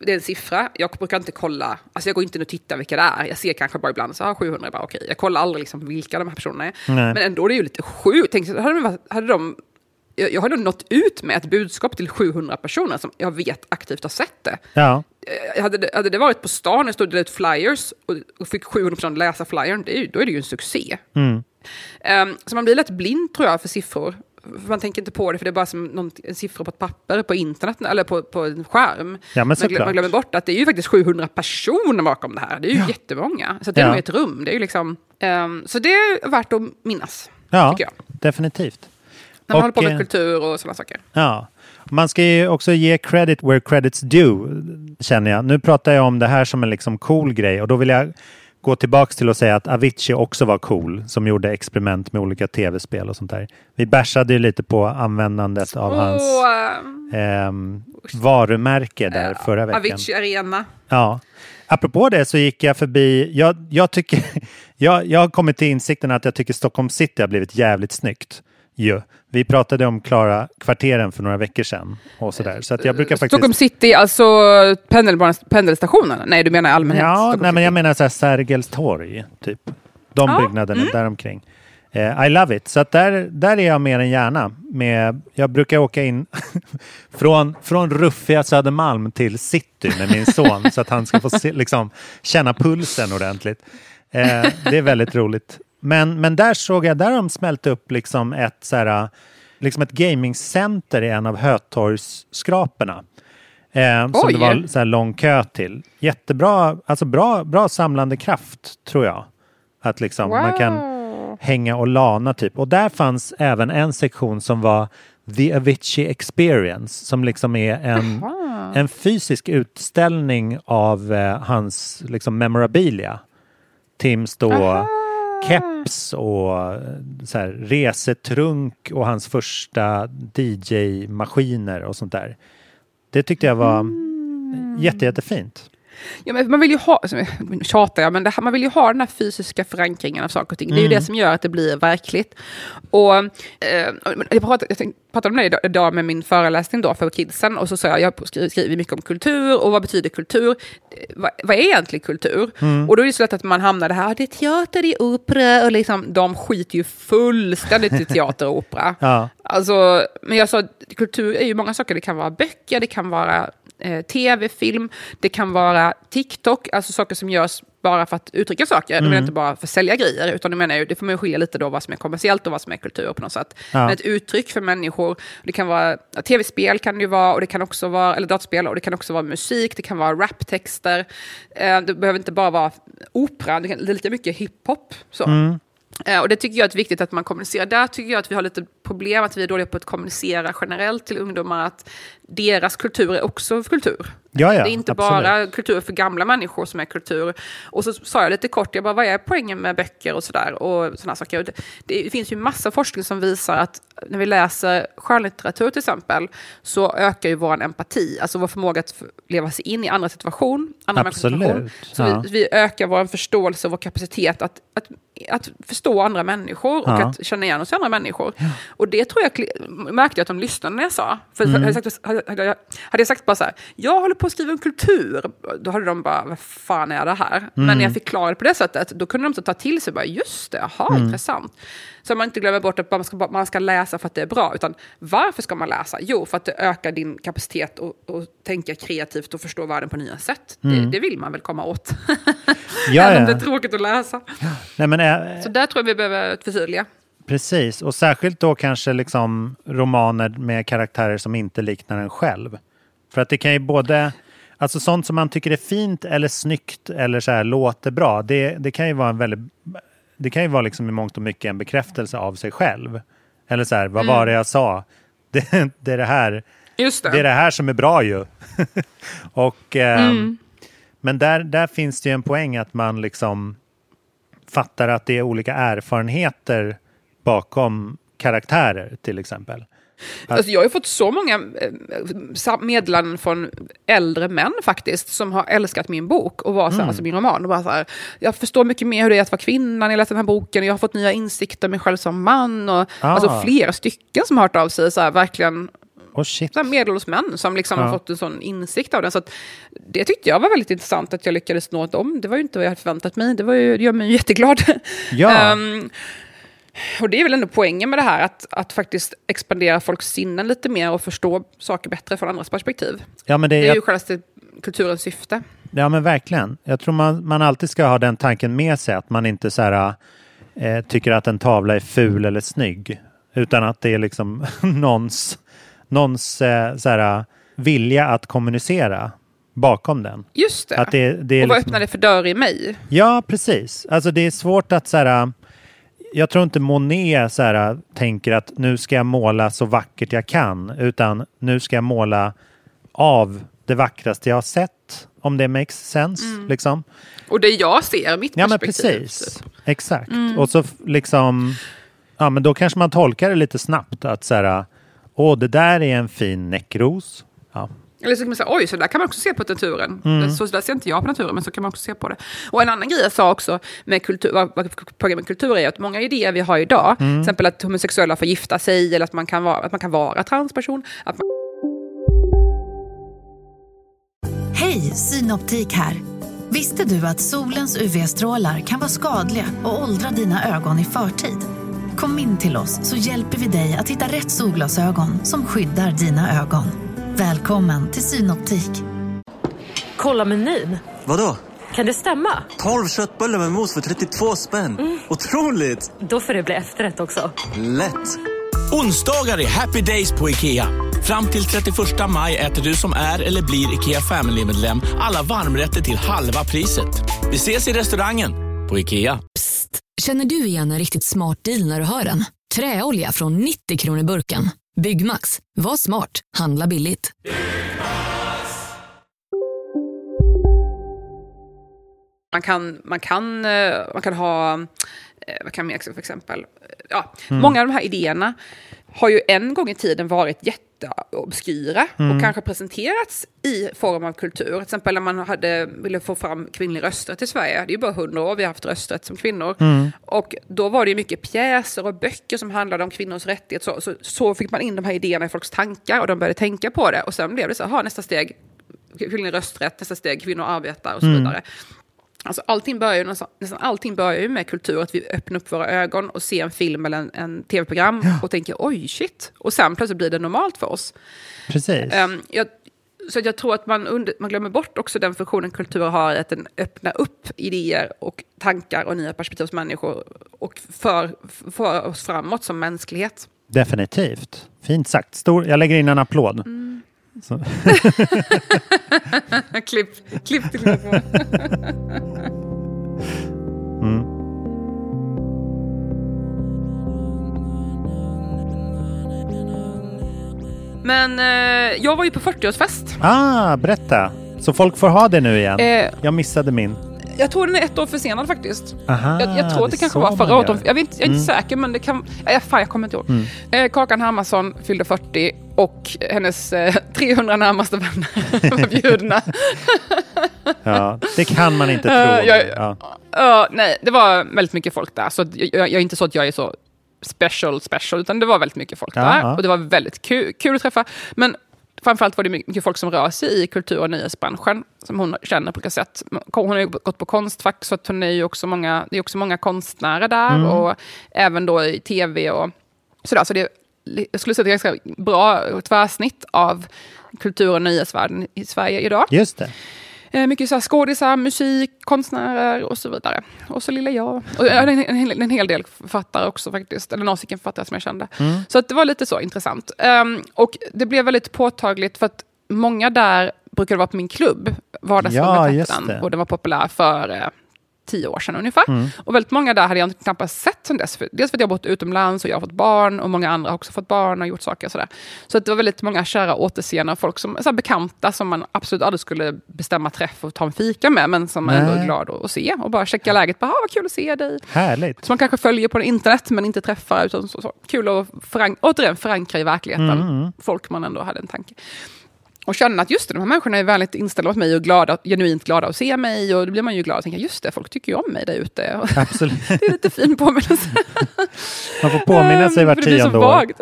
det är en siffra. Jag brukar inte kolla, alltså jag går inte in och tittar vilka det är. Jag ser kanske bara ibland så ah, 700, jag bara okej. Jag kollar aldrig liksom vilka de här personerna är. Nej. Men ändå det är ju lite sjukt. Tänk, hade, de, hade de jag, jag har nog nått ut med ett budskap till 700 personer som jag vet aktivt har sett det. Ja. Eh, Hade det, hade det varit på stan och stod det ut flyers och, och fick 700 personer läsa flyern, det är då är det ju en succé. Mm. Ehm, så man blir lätt blind tror jag för siffror. Man tänker inte på det, för det är bara som någon, en siffra på ett papper på internet eller på, på en skärm. Ja, men man, glö- såklart. man glömmer bort att det är ju faktiskt 700 personer bakom det här. Det är ju jättemånga. Så det är Ja. ett rum. Det är ju liksom, ehm, så det är värt att minnas, Ja, definitivt. När man Och, håller på med eh, kultur och sådana saker. Ja. Man ska ju också ge credit where credit's due, känner jag. Nu pratar jag om det här som en liksom cool grej och då vill jag gå tillbaks till att säga att Avicii också var cool som gjorde experiment med olika tv-spel och sånt där. Vi bärsade ju lite på användandet av hans Och, ehm, varumärke där förra veckan. Avicii Arena. Ja. Apropå det så gick jag förbi, jag, jag tycker, jag, jag har kommit till insikten att jag tycker Stockholm city har blivit jävligt snyggt. Ju. Vi pratade om Klara kvarteren för några veckor sedan och sådär. Så att jag brukar faktiskt... Stockholm City, alltså pendelbanan- pendelstationen? Nej, du menar allmänhet? Ja, Stockholm nej, men jag menar så här Sergels torg, typ. De Ja, byggnaderna däromkring. Eh, I love it. Så där, där är jag mer än gärna. Med, jag brukar åka in från, från ruffiga Södermalm till city med min son så att han ska få se, liksom, känna pulsen ordentligt. Eh, det är väldigt roligt. Men, men där såg jag, där har de smält upp liksom ett, så här, liksom ett gamingcenter i en av Hötorgsskraporna. Eh, som det var så här lång kö till. Jättebra, alltså bra, bra samlande kraft tror jag. Att liksom man kan hänga och lana typ. Och där fanns även en sektion som var The Avicii Experience som liksom är en, en fysisk utställning av eh, hans liksom memorabilia. Tims då keps och eh, så här, resetrunk och hans första DJ-maskiner och sånt där. Det tyckte jag var jätte, jättefint. Ja, men man vill ju ha, tjatar jag, men det, här- man vill ju ha den här fysiska förankringen av saker och ting. Det är ju det som gör att det blir verkligt. Och, eh, jag, pratade, jag pratade om det idag, med min föreläsning då för kidsen och så sa jag, jag skriver, mycket om kultur och vad betyder kultur? Eh, Vad, vad är egentligen kultur? Och då är det så lätt att man hamnar det här, det är teater, det är opera och liksom, de skiter ju fullständigt i teater och opera. Ja. Alltså, men jag sa, kultur är ju många saker. Det kan vara böcker, det kan vara eh, tv, film, det kan vara TikTok, alltså saker som görs bara för att uttrycka saker. Det menar inte bara för att sälja grejer, utan det menar ju, det får man skilja lite då vad som är kommersiellt och vad som är kultur på något sätt. Ja. Men ett uttryck för människor, det kan vara tv-spel kan det ju vara, och det kan också vara, eller dataspel, och det kan också vara musik, det kan vara raptexter. Eh, det behöver inte bara vara opera, det, kan, det är lite mycket hiphop. Så. Eh, Och det tycker jag är viktigt att man kommunicerar. Där tycker jag att vi har lite problem, att vi är dåliga på att kommunicera generellt till ungdomar. Att deras kultur är också kultur. Ja, ja, det är inte absolut. bara kultur för gamla människor som är kultur. Och så sa jag lite kort, jag bara, vad är poängen med böcker och sådär? Och sådana saker. Det, det finns ju massa forskning som visar att när vi läser skönlitteratur till exempel, så ökar ju vår empati, alltså vår förmåga att leva sig in i andra situation, andra Absolut, situation. Så ja. vi, vi ökar vår förståelse och vår kapacitet att, att, att förstå andra människor och Ja. att känna igen oss i andra människor. Och det tror jag märkte jag att de lyssnade när jag sa. För Mm. hade, jag sagt, hade, jag, hade jag sagt bara så här, jag håller på att skriva en kultur, då hade de bara, vad fan är det här? Mm. Men när jag förklarade på det sättet, då kunde de inte ta till sig, bara, just det, jaha, Mm. intressant. Så man inte glömmer bort att man ska, man ska läsa för att det är bra, utan varför ska man läsa? Jo, för att det ökar din kapacitet att tänka kreativt och förstå världen på nya sätt. Det, det vill man väl komma åt. Mm. Ja, Även om ja. det är tråkigt att läsa. Nej, men, äh, Så där tror jag vi behöver förtydliga. Precis, och särskilt då kanske liksom romaner med karaktärer som inte liknar en själv. För att det kan ju både, alltså sånt som man tycker är fint eller snyggt eller så här låter bra, det, det kan ju vara en väldigt, det kan ju vara liksom i mångt och mycket en bekräftelse av sig själv. Eller så här, vad var det jag sa? Det, det är det här, det. det är det här som är bra ju. och, ehm, Mm. Men där, där finns det ju en poäng att man liksom fattar att det är olika erfarenheter bakom karaktärer till exempel. Alltså jag har fått så många eh, meddelanden från äldre män faktiskt, som har älskat min bok och var så här, Mm. alltså min roman. Och bara så här, jag förstår mycket mer hur det är att vara kvinna när jag läste den här boken. Jag har fått nya insikter om mig själv som man. Och, Ah. Alltså flera stycken som har hört av sig, så här, verkligen Oh shit. medelålders män som liksom Ja. har fått en sån insikt av den. Så att, det tyckte jag var väldigt intressant att jag lyckades nå dem. Det var ju inte vad jag hade förväntat mig. Det, var ju, det gör mig jätteglad. Ja. Ehm, och det är väl ändå poängen med det här, att, att faktiskt expandera folks sinnen lite mer och förstå saker bättre från andras perspektiv. Ja men, det, Det är jag, ju självaste kulturens syfte. ja, men verkligen. Jag tror man, man alltid ska ha den tanken med sig att man inte så här, eh, tycker att en tavla är ful eller snygg. Utan att det är liksom någons, någons eh, så här, vilja att kommunicera bakom den. Just det. Att det, det är och vad liksom- öppnar det för dörr i mig? Ja, precis. Alltså det är svårt att så här, jag tror inte Monet så här, tänker att nu ska jag måla så vackert jag kan, utan nu ska jag måla av det vackraste jag har sett, om det makes sense. Liksom. Och det jag ser, mitt Ja, men perspektiv. precis. Exakt. Och så liksom, ja men då kanske man tolkar det lite snabbt att så här, åh det där är en fin näckros. Ja. Eller så kan man säga, oj, så där kan man också se på naturen. Mm. Så där ser inte jag på naturen, men så kan man också se på det. Och en annan grej jag sa också med kultur, vad, med kultur är att många idéer vi har idag, Mm. till exempel att homosexuella får gifta sig, eller att man kan vara, att man kan vara transperson, att man Hej, Synoptik här. Visste du att solens UV-strålar kan vara skadliga och åldra dina ögon i förtid? Kom in till oss så hjälper vi dig att hitta rätt solglasögon som skyddar dina ögon. Välkommen till Synoptik. Kolla menyn. Vadå? Kan det stämma? 12 köttbullar med mos för 32 spänn. Otroligt! Då får det bli efterrätt också. Lätt! Onsdagar är happy days på IKEA. Fram till 31 maj äter du som är eller blir IKEA Family-medlem alla varmrätter till halva priset. Vi ses i restaurangen på IKEA. Känner du igen en riktigt smart deal när du hör den? Träolja från 90 kronor burken. Byggmax. Var smart. Handla billigt. Man kan, man kan, eh, man kan ha, eh, vad kan man för exempel? Ja, Mm. Många av de här idéerna har ju en gång i tiden varit jätteobskyra Mm. och kanske presenterats i form av kultur. Till exempel när man hade, ville få fram kvinnlig rösträtt i Sverige. Det är ju bara hundra år vi har haft rösträtt som kvinnor. Mm. Och då var det ju mycket pjäser och böcker som handlade om kvinnors rättighet. Så, så, så fick man in de här idéerna i folks tankar och de började tänka på det. Och sen blev det så, aha, nästa steg, kvinnlig rösträtt, nästa steg, kvinnor arbetar och så Mm. Alltså allting börjar ju, nästan, nästan allting börjar ju med kultur, att vi öppnar upp våra ögon och ser en film eller en, en tv-program och tänker oj shit. Och sen plötsligt blir det normalt för oss. Precis. Ehm, jag, så jag tror att man, under, man glömmer bort också den funktionen kultur har, att den öppnar upp idéer och tankar och nya perspektiv hos människor och för, för oss framåt som mänsklighet. Definitivt. Fint sagt. Stor, jag lägger in en applåd. Mm. Klipp, klipp till mikrofon. Mm. Men eh, jag var ju på 40-årsfest. Ah, berätta. Så folk får ha det nu igen? Eh, jag missade min. Jag tror den är ett år försenad faktiskt. Aha, jag, jag tror att det, det kanske var förra året. Jag, vet, jag är inte Mm. säker men det kan... Äh, fan, jag kommer inte ihåg. Mm. Eh, Kakan Hermansson fyllde 40 och hennes eh, 300 närmaste vänner var bjudna. Ja, det kan man inte tro. Eh, jag- ja. Ja, nej, det var väldigt mycket folk där. Så jag, jag är inte så att jag är så special, special, utan det var väldigt mycket folk där. ja. Och det var väldigt kul, kul att träffa. Men framförallt var det mycket folk som rör sig i kultur och nyhetsbranschen, som hon känner på olika sätt. Hon har ju gått på Konstfack, så att hon är ju också många, det är också många konstnärer där. Mm. Och även då i tv och sådär. Så det jag skulle säga är ganska bra tvärsnitt av kultur och nyhetsvärlden i Sverige idag. Just det. Eh, Mycket så här skådisar, musik, konstnärer och så vidare. Och så lilla jag. Och en, en, en, hel- del författare också faktiskt. Eller några stycken författare som jag kände. Mm. Så det var lite så intressant. Ehm, och det blev väldigt påtagligt för att många där brukade vara på min klubb. Vardagsrummet Ja, hette den. Och den var populär för eh, tio år sedan ungefär. Mm. Och väldigt många där hade jag knappast sett sen dess. För, dels för att jag bott utomlands och jag har fått barn och många andra har också fått barn och gjort saker och sådär. Så det var väldigt många kära återseenden av folk som så bekanta som man absolut aldrig skulle bestämma träff och ta en fika med, men som man ändå är glad att, att se och bara checka läget. Bara, ah, vad kul att se dig. Härligt. Som man kanske följer på internet men inte träffar. Utan så, så. Kul att förank- återigen förankra i verkligheten. Mm. Folk man ändå hade en tanke. Och känna att just det, de här människorna är väldigt inställda mot mig och glada, genuint glada att se mig. Och då blir man ju glad och tänker, just det, folk tycker ju om mig där ute. Absolut. det är lite fin påminnelse. Man får påminna sig Ehm, vart tionde år. vagt.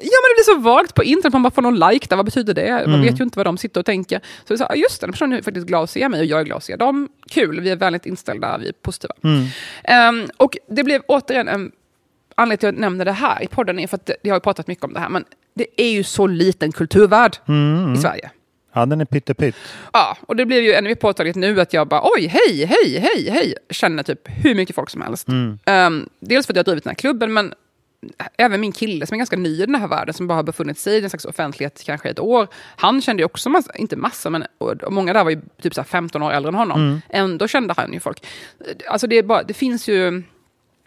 Ja, men det blir så vagt på internet. Man bara får någon like där. Vad betyder det? Man Mm. vet ju inte vad de sitter och tänker. Så det är så, just det, den personen är faktiskt glad att se mig och jag är glad att se dem. Kul, vi är väldigt inställda, vi är positiva. Mm. Ehm, och det blev återigen en anledning till att jag nämner det här i podden är för att jag har pratat mycket om det här, men det är ju så liten kulturvärld Mm, mm. i Sverige. Ja, den är pyttepytt. Ja, och det blev ju ännu mer påtagligt nu att jag bara oj, hej, hej, hej, hej, känner typ hur mycket folk som helst. Mm. Ehm, dels för att jag har drivit den här klubben, men även min kille som är ganska ny i den här världen, som bara har befunnit sig i en slags offentlighet kanske ett år, han kände ju också, massa, inte massa, men och, många där var ju typ så här 15 år äldre än honom. Mm. Ändå kände han ju folk. Alltså det, bara, det finns ju...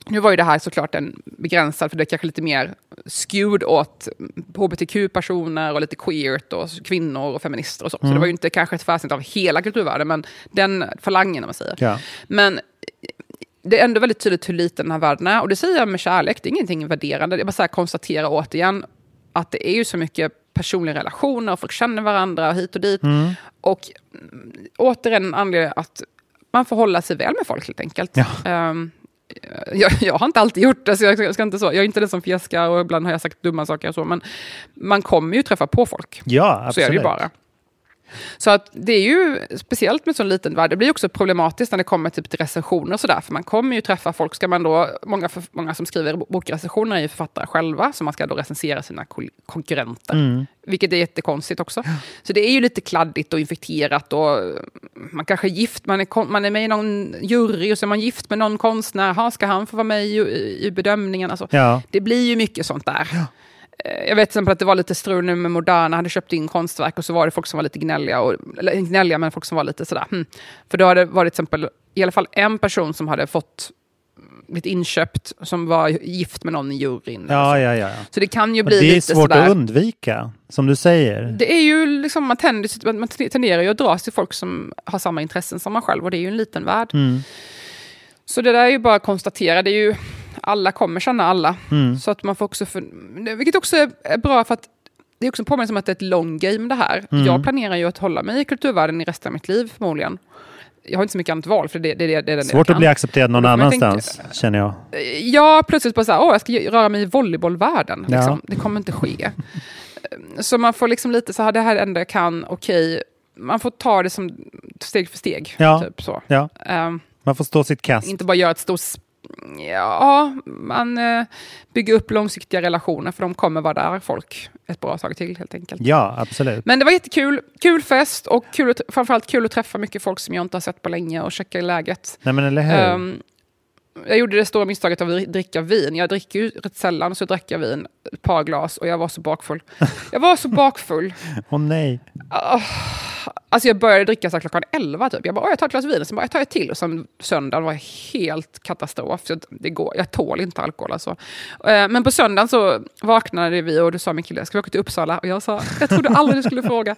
Nu var ju det här såklart en begränsad, för det är kanske lite mer skewed åt hbtq-personer och lite queert och kvinnor och feminister och så. Så Mm. det var ju inte kanske ett tvärsnitt av hela kulturvärlden, men den falangen om man säger. Ja. Men det är ändå väldigt tydligt hur liten den här världen är. Och det säger jag med kärlek, det är ingenting värderande. Jag bara så här konstaterar återigen att det är ju så mycket personliga relationer och folk känner varandra hit och dit. Mm. Och mm, återigen en anledning att man får hålla sig väl med folk helt enkelt. Ehm, jag, jag har inte alltid gjort det, så jag, ska- jag, ska inte så. jag är inte den som fjäskar och ibland har jag sagt dumma saker och så, men man kommer ju träffa på folk. Ja, Så är det ju absolut. bara. Så att det är ju speciellt med så liten värld. Det blir också problematiskt när det kommer typ till recensioner och sådär. För man kommer ju träffa folk, ska man då, många, många som skriver bokrecensioner är ju författare själva, så man ska då recensera sina konkurrenter. Mm. Vilket är jättekonstigt också. Så det är ju lite kladdigt och infekterat och man kanske är gift, man är, man är med i någon jury och så är man gift med någon konstnär. Ha, ska han få vara med i, i, bedömningen? Alltså, Ja. Det blir ju mycket sånt där. Eh, Jag vet till exempel att det var lite strul nu med Moderna, hade köpt in konstverk och så var det folk som var lite gnälliga, och, eller gnälliga, men folk som var lite sådär. Hmm. För då hade det varit till exempel i alla fall en person som hade fått blivit inköpt, som var gift med någon i juryn. Ja, ja, ja. Så det kan ju bli det är lite svårt sådär. att undvika, som du säger. Det är ju liksom, man, tänder, man tenderar ju att dras till folk som har samma intressen som man själv och det är ju en liten värld. Mm. Så det där är ju bara att konstatera, det är ju, alla kommer känna alla. Mm. Så att man får också, för, vilket också är bra för att det är också en påminnelse om att det är ett long game det här. Mm. Jag planerar ju att hålla mig i kulturvärlden i resten av mitt liv förmodligen. Jag har inte så mycket annat val för det, det, det, det den Svårt att bli accepterad någon annanstans, känner jag. Ja, plötsligt bara så här, åh, jag ska röra mig i volleybollvärlden. Ja. Liksom. Det kommer inte ske. så man får liksom lite så här, det här är det enda jag kan, okej. Man får ta det som steg för steg. Ja. Typ så. Ja. Ehm, Man får stå sitt kast. inte bara göra ett stort... Ja, man eh, bygger upp långsiktiga relationer för de kommer vara där folk ett bra tag till helt enkelt. Ja, absolut. Men det var jättekul. Kul fest och kul framförallt kul att träffa mycket folk som jag inte har sett på länge och checka läget. Nej, men eller hur? Ehm, jag gjorde det stora misstaget av att dricka vin. Jag dricker ju rätt sällan, så drack jag vin, ett par glas och jag var så bakfull. Jag var så bakfull. Åh nej. Ah, Alltså jag började dricka så klockan 11 typ. Jag bara, "Åh, jag tar ett glas vin, sen bara, jag tar ett till. Och sen söndagen var helt katastrof. Så det går, jag tål inte alkohol alltså. Eh, Men på söndagen så vaknade vi och då sa min kille, ska vi åka till Uppsala? Och jag sa, jag trodde aldrig du skulle fråga.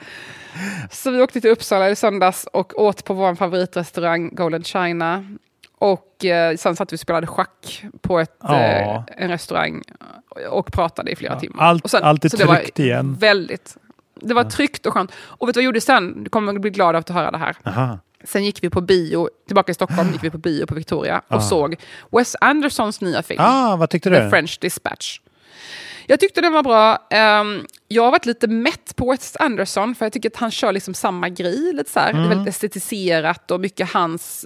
Så vi åkte till Uppsala i söndags och åt på vår favoritrestaurang Golden China. Och eh, sen satt vi och spelade schack på ett, Ja. eh, en restaurang och pratade i flera timmar. Allt, och sen, allt är så tryggt igen. Väldigt. Det var tryggt och skönt. Och vet du vad jag gjorde sen? Du kommer bli glad av att höra det här. Aha. Sen gick vi på bio, tillbaka i Stockholm, gick vi på bio på Victoria och Ah. såg Wes Andersons nya film. Ah, vad tyckte The du? French Dispatch. Jag tyckte den var bra. Ehm, jag har varit lite mätt på Wes Anderson, för jag tycker att han kör liksom samma grej. Lite så här. Det är Mm. väldigt estetiserat och mycket hans...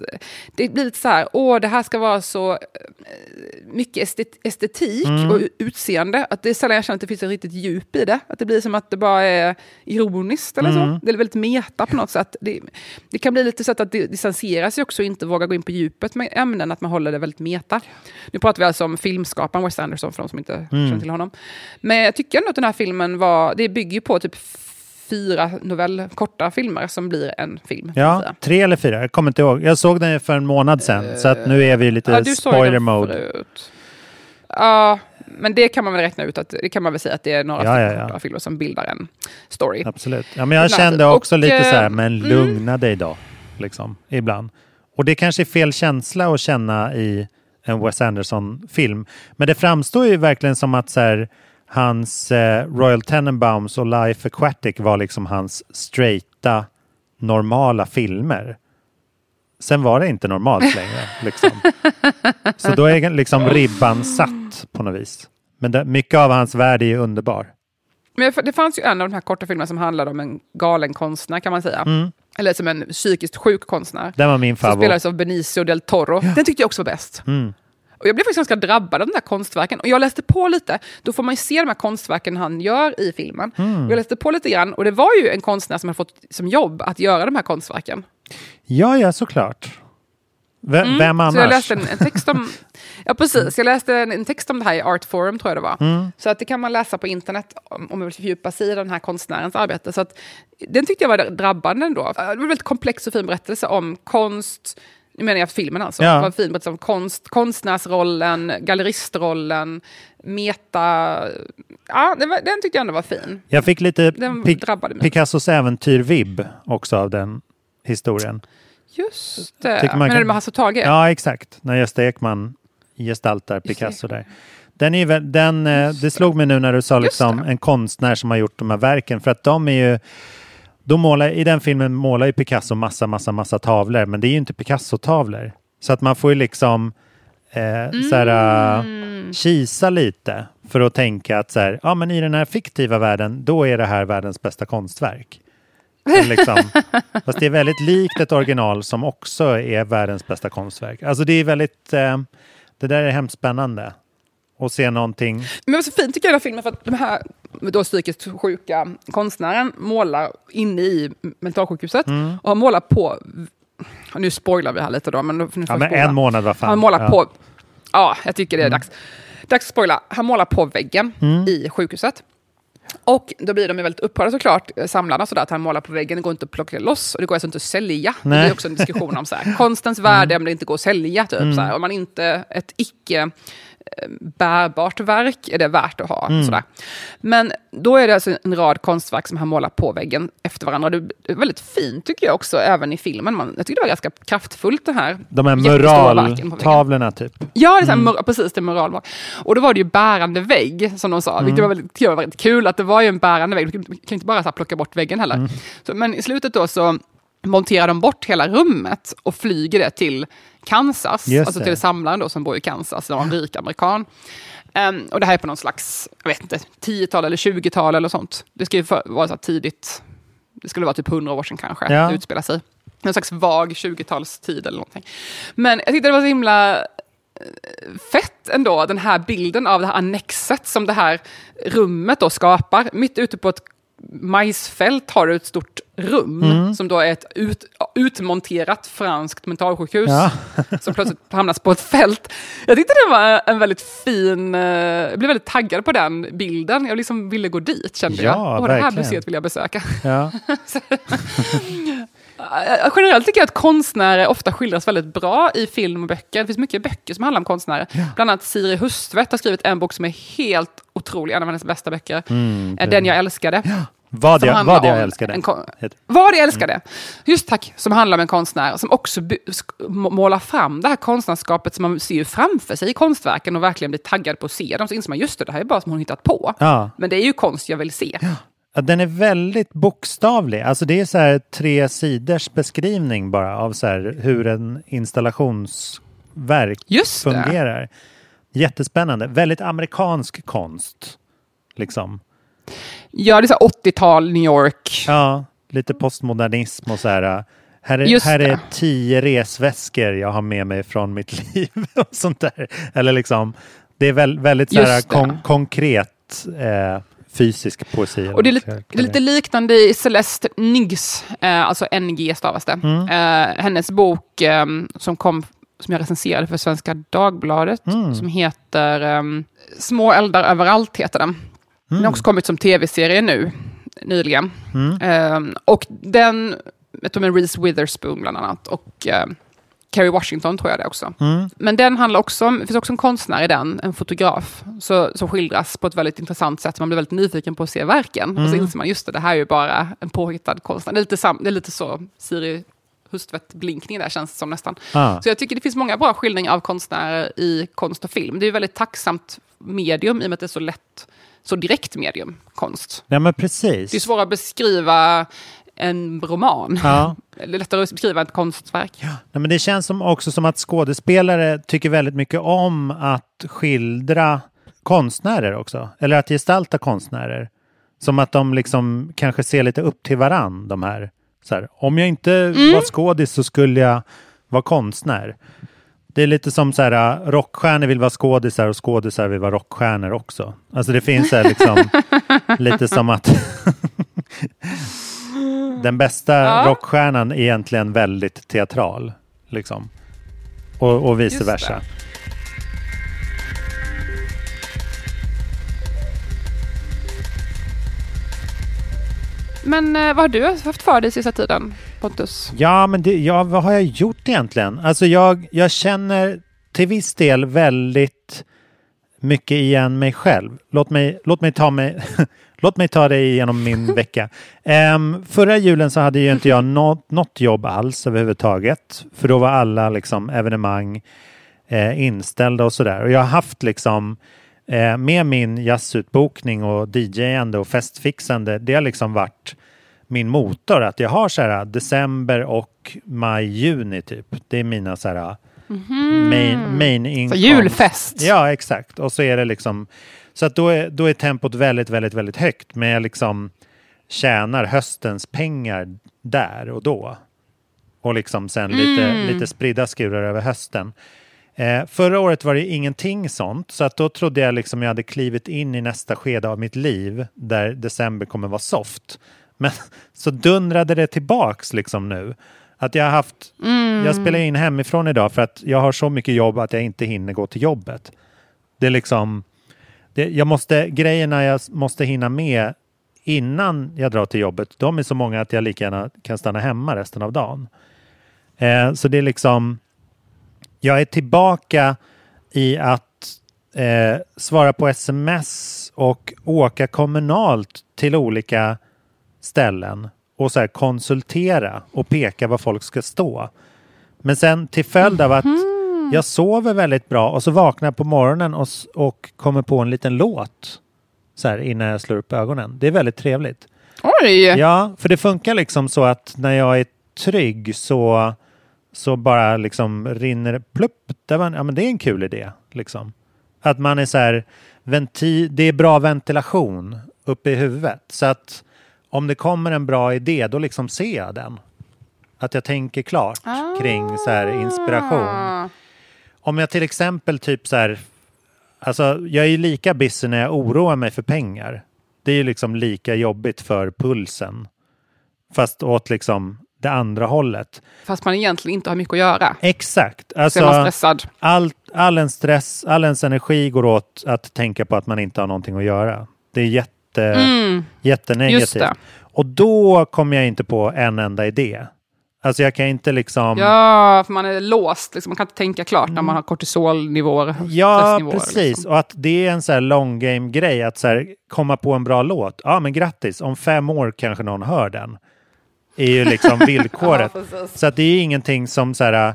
Det blir lite så här, åh, det här ska vara så eh, mycket estet, estetik Mm. och utseende, att det är sällan jag känner att det finns ett riktigt djup i det. Att det blir som att det bara är ironiskt eller Mm. så. Det är väldigt meta på något sätt. Det, det kan bli lite så att det distanserar sig också och inte våga gå in på djupet med ämnen, att man håller det väldigt meta. Nu pratar vi alltså om filmskaparen Wes Anderson, för de som inte Mm. känner till honom. Men jag tycker ändå att den här filmen var, det bygger ju på typ fyra novell, korta filmer som blir en film. Ja, tre eller fyra. Jag kommer inte ihåg. Jag såg den för en månad sedan, så att nu är vi lite Ja, du spoiler mode. Ja, men det kan man väl räkna ut att det kan man väl säga att det är några Ja, ja, ja. korta filmer som bildar en story. Absolut. Ja, men jag Ibland. kände också Och, lite så här, eh, men mm. lugna dig då. Liksom, ibland. Och det kanske är fel känsla att känna i en Wes Anderson-film. Men det framstår ju verkligen som att så här, hans eh, Royal Tenenbaums och Life Aquatic var liksom hans straighta, normala filmer. Sen var det inte normalt längre. Liksom. Så då är liksom ribban satt på något vis. Men det, mycket av hans värld är ju underbar. Men det fanns ju en av de här korta filmerna som handlade om en galen konstnär kan man säga. Mm. Eller som en psykiskt sjuk konstnär. Den var min Som favorit. spelades av Benicio del Toro. Den tyckte jag också var bäst. Mm. Och jag blev faktiskt ganska drabbad av de där konstverken. Och jag läste på lite, då får man ju se de här konstverken han gör i filmen. Mm. Jag läste på lite grann, och det var ju en konstnär som har fått som jobb att göra de här konstverken. Ja, ja, såklart. V- Mm, Vem annars? Så jag läste en, en text om... Ja, precis. Jag läste en, en text om det här i Art Forum, tror jag det var. Mm. Så att det kan man läsa på internet om, om man vill fördjupa sig i den här konstnärens arbete. Så att, den tyckte jag var drabbande ändå. Det var en väldigt komplex och fin berättelse om konst, nu menar jag filmen alltså. Ja. Var fin berättelse om konst, konstnärsrollen, galleristrollen, meta... Ja, den, var, den tyckte jag ändå var fin. Jag fick lite Den Pi- drabbade mig. Picassos äventyr-vibb också av den historien. Just det. Tycker man Menar kan- du med Hasse Tage? Ja, exakt. När Gösta Ekman gestaltar Picasso där. Den är ju, vä- den, eh, det slog mig nu när du sa liksom en konstnär som har gjort de här verken. För att de är ju... De målar, I den filmen målar ju Picasso massa, massa, massa tavlor. Men det är ju inte Picasso-tavlor. Så att man får ju liksom eh, här, Mm. uh, kisa lite för att tänka att så här, ja, men i den här fiktiva världen, då är det här världens bästa konstverk. Men Liksom, fast det är väldigt likt ett original som också är världens bästa konstverk. Alltså det är väldigt, eh, det där är hemskt spännande. Och se någonting, Men det var så fint tycker jag den här filmen för att de här då psykiskt sjuka konstnären målar inne i mentalsjukhuset Mm. och han målar på, nu spoilar vi här lite då, men, ja men en månad var fan. Han målar ja. på, ja jag tycker det är dags. Dags att spoila. Han målar på väggen Mm. i sjukhuset. Och då blir de ju väldigt upprörda såklart, samlarna, sådär, att han målar på väggen. Det går inte att plocka loss och det går alltså inte att sälja. Det Nej. är också en diskussion om så här, konstens värde om det inte går att sälja. Typ, Mm. så här. Om man inte, ett icke bärbart verk är det värt att ha. Mm. Sådär. Men då är det alltså en rad konstverk som han målar på väggen efter varandra. Det är väldigt fint tycker jag också, även i filmen. Man, jag tycker det var ganska kraftfullt det här. De här moraltavlorna typ. Ja, det är Mm. precis, det är moralmål. Och då var det ju bärande vägg, som de sa. Mm. Vilket var väldigt, var väldigt kul, att det var ju en bärande vägg. Du kan inte bara så plocka bort väggen heller. Mm. Så, men i slutet då så monterar de bort hela rummet och flyger det till Kansas, Just alltså det. till samlaren då som bor i Kansas, var en rik amerikan. Ehm, och det här är på någon slags, jag vet inte, 10-tal eller 20-tal eller sånt. Det för, vara så tidigt, det skulle vara typ 100 år sedan kanske, Ja. det utspelar sig. Någon slags vag 20-talstid eller någonting. Men jag tyckte det var så himla fett ändå, den här bilden av det här annexet som det här rummet då skapar. Mitt ute på ett majsfält har du ett stort rum Mm. som då är ett ut, utmonterat franskt mentalsjukhus Ja. som plötsligt hamnas på ett fält. Jag tyckte det var en väldigt fin, eh, jag blev väldigt taggad på den bilden. Jag liksom ville gå dit kände Ja, jag. Och det här museet vill jag besöka. Ja. Generellt tycker jag att konstnärer ofta skildras väldigt bra i film och böcker. Det finns mycket böcker som handlar om konstnärer. Bland annat Siri Hustvedt har skrivit en bok som är helt otrolig, en av hennes bästa böcker. Mm, Eh, Den jag älskade. Vad jag, vad jag älskade. en Vad jag älskade. Just tack, som handlar om en konstnär som också målar fram det här konstnärskapet som man ser framför sig i konstverken och verkligen blir taggad på att se dem. Så inser man just det, det här är bara som hon hittat på. Ja. Men det är ju konst jag vill se. Ja, den är väldigt bokstavlig. Alltså det är så här tre sidors beskrivning bara av så här hur en installationsverk Just det. fungerar. Jättespännande. Väldigt amerikansk konst. Liksom. Ja, det är så här 80-tal New York. Ja, lite postmodernism och så här. Här är, här är tio resväskor jag har med mig från mitt liv och sånt där. Eller liksom, det är väl, väldigt så här kon- konkret eh, fysisk poesi. Och det är lite, det är lite liknande i Celeste Niggs, eh, alltså NG stavas det. Mm. Eh, hennes bok eh, som kom som jag recenserade för Svenska Dagbladet, Mm. som heter ehm, Små eldar överallt, heter den. Den Mm. har också kommit som tv-serie nu, nyligen. Mm. Ehm, och den, jag tror med Reese Witherspoon bland annat, och eh, Kerry Washington tror jag det också. Mm. Men den handlar också om, det finns också en konstnär i den, en fotograf, så, som skildras på ett väldigt intressant sätt. Man blir väldigt nyfiken på att se verken. Och så Mm. inser man, just det, det här är ju bara en påhittad konstnär. Det är lite, sam, det är lite så Siri Hustvedt-blinkning där känns det som nästan. Ah. Så jag tycker det finns många bra skildringar av konstnärer i konst och film. Det är ju väldigt tacksamt medium i och med att det är så lätt, så direkt medium, konst. Ja men precis. Det är svårare att beskriva en roman. Ja. Är lättare att beskriva ett konstverk. Nej, men det känns som också som att skådespelare tycker väldigt mycket om att skildra konstnärer också. Eller att gestalta konstnärer. Som att de liksom kanske ser lite upp till varann, de här. Så här om jag inte Mm. var skådis så skulle jag vara konstnär. Det är lite som så här, rockstjärnor vill vara skådisar och skådisar vill vara rockstjärnor också. Alltså det finns här liksom lite som att den bästa Ja. rockstjärnan är egentligen väldigt teatral. Liksom. Och, och vice Just det. versa. Men eh, vad har du haft för dig sista tiden, Pontus? Ja, men det, ja, vad har jag gjort egentligen? Alltså jag, jag känner till viss del väldigt mycket igen mig själv. Låt mig, låt mig ta mig Låt mig ta dig igenom min vecka. Ehm, förra julen så hade ju inte jag något, något jobb alls överhuvudtaget. För då var alla liksom, evenemang eh, inställda och sådär. Och jag har haft liksom eh, med min jazzutbokning och DJ-ande och festfixande. Det har liksom varit min motor. Att jag har så här december och maj, juni typ. Det är mina så här main, main inkomst. julfest. Ja, exakt. Och så är det liksom så att då är, då är tempot väldigt, väldigt, väldigt högt. Men jag liksom tjänar höstens pengar där och då. Och liksom sen lite, Mm. lite spridda skurar över hösten. Eh, förra året var det ingenting sånt. Så att då trodde jag liksom jag hade klivit in i nästa skede av mitt liv. Där december kommer vara soft. Men så dundrade det tillbaks liksom nu. Att jag har haft, Mm. jag spelar in hemifrån idag för att jag har så mycket jobb att jag inte hinner gå till jobbet. Det är liksom, det, jag måste, grejerna jag måste hinna med innan jag drar till jobbet, de är så många att jag lika gärna kan stanna hemma resten av dagen. Eh, så det är liksom, jag är tillbaka i att eh, svara på sms och åka kommunalt till olika ställen och så här konsultera och peka var folk ska stå. Men sen till följd av att jag sover väldigt bra och så vaknar jag på morgonen och, och kommer på en liten låt så här innan jag slår upp ögonen. Det är väldigt trevligt. Oj! Ja, för det funkar liksom så att när jag är trygg så, så bara liksom rinner det plupp. Där man, ja, men det är en kul idé. Liksom. Att man är så här, venti, det är bra ventilation uppe i huvudet. Så att om det kommer en bra idé, då liksom ser jag den. Att jag tänker klart kring så här inspiration. Ah. Om jag till exempel typ så här, alltså jag är ju lika busy när jag oroar mig för pengar. Det är ju liksom lika jobbigt för pulsen. Fast åt liksom det andra hållet. Fast man egentligen inte har mycket att göra. Exakt. Så är man Alltså, stressad. all, all ens stress, all ens energi går åt att tänka på att man inte har någonting att göra. Det är jätte, Mm. jättenegativt. Det. Och då kommer jag inte på en enda idé. Alltså jag kan inte liksom... Ja, för man är låst. Liksom. Man kan inte tänka klart när man har kortisolnivåer. Ja, precis. liksom. Och att det är en så här long game grej att så här, komma på en bra låt. Ja, men grattis. Om fem år kanske någon hör den. är ju liksom villkoret. Ja, så att det är ingenting som så här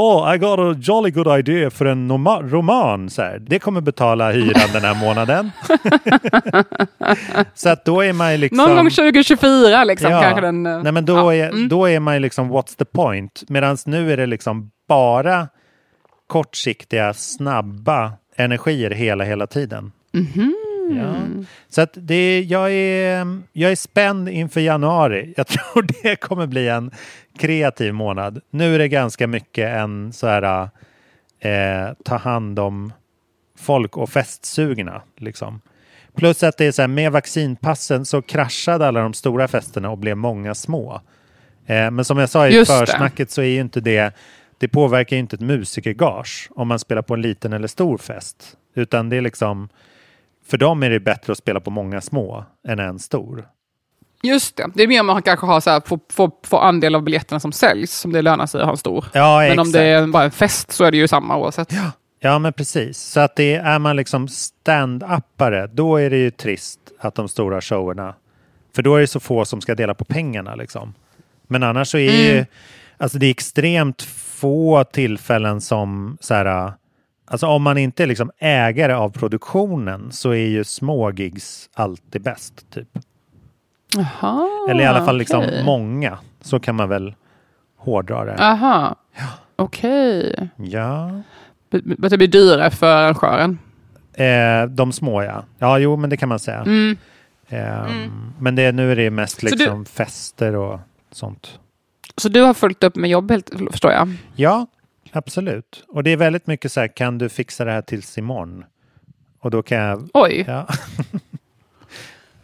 Oh, I got a jolly good idea för en roman. Så här. Det kommer betala hyran den här månaden. så att då är man liksom... Någon gång 2024 liksom, kanske den... eh, Nej, men då, ja. är, Mm. då är man liksom what's the point? Medan nu är det liksom bara kortsiktiga, snabba energier hela, hela tiden. Mhm. Ja. Så att det, jag, är, jag är spänd inför januari. Jag tror det kommer bli en kreativ månad. Nu är det ganska mycket en så här eh, ta hand om folk och festsugna. Liksom. Plus att det är så här, med vaccinpassen så kraschade alla de stora festerna och blev många små. Eh, men som jag sa i Just det. försnacket så är ju inte det, det påverkar ju inte ett musikergage om man spelar på en liten eller stor fest. Utan det är liksom, för dem är det bättre att spela på många små än en stor. Just det. Det är mer om man kanske har så här, får, får, får andel av biljetterna som säljs, som det lönar sig att ha en stor. Ja, Men om exakt. det är bara en fest så är det ju samma oavsett. Ja, men precis. Så att det är man liksom stand-upare, då är det ju trist att de stora showerna, för då är det så få som ska dela på pengarna liksom. Men annars så är Mm. ju, alltså det är extremt få tillfällen som så här, alltså om man inte är liksom ägare av produktionen så är ju små gigs alltid bäst typ. Jaha, Eller i alla fall liksom många, så kan man väl hårdra det. Aha, okej. Ja. B- Det blir dyrare för arrangören. Eh, de små ja. Ja, jo, men det kan man säga. Mm. Ehm, Men det, nu är det mest Så du- liksom fester och sånt. Så du har följt upp med jobb, helt, förstår jag? Ja, absolut. Och det är väldigt mycket så här, kan du fixa det här tills imorgon? Och då kan jag... Oj. Ja.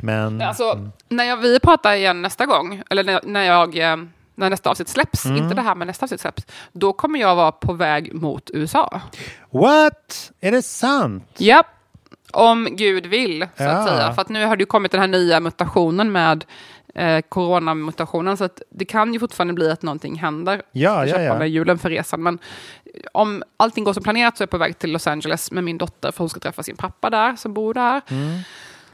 men... Alltså, när jag, vi pratar igen nästa gång, eller när, när, jag, eh, när nästa avsnitt släpps, Mm. inte det här men nästa avsnitt släpps, då kommer jag vara på väg mot USA. What? Är det sant? Japp, om Gud vill, så Ja. att säga. För att nu har det kommit den här nya mutationen med eh, coronamutationen, så att det kan ju fortfarande bli att någonting händer. Ja, Jag ja, ja. med julen för resan, men om allting går som planerat så är jag på väg till Los Angeles med min dotter, för hon ska träffa sin pappa där, som bor där. Mm.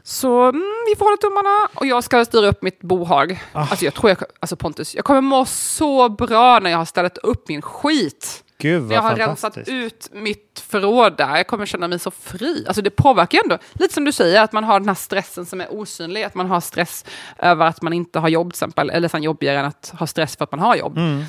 Så mm, vi får hålla tummarna. Och jag ska styra upp mitt bohag. Ah. Alltså jag tror jag, alltså Pontus, jag kommer må så bra när jag har ställt upp min skit. Gud När jag har rensat ut mitt förråd där. Jag kommer känna mig så fri. Alltså det påverkar ju ändå, lite som du säger, att man har den här stressen som är osynlig. Att man har stress över att man inte har jobb till exempel. Eller sen jobbigare än att ha stress för att man har jobb. Mm.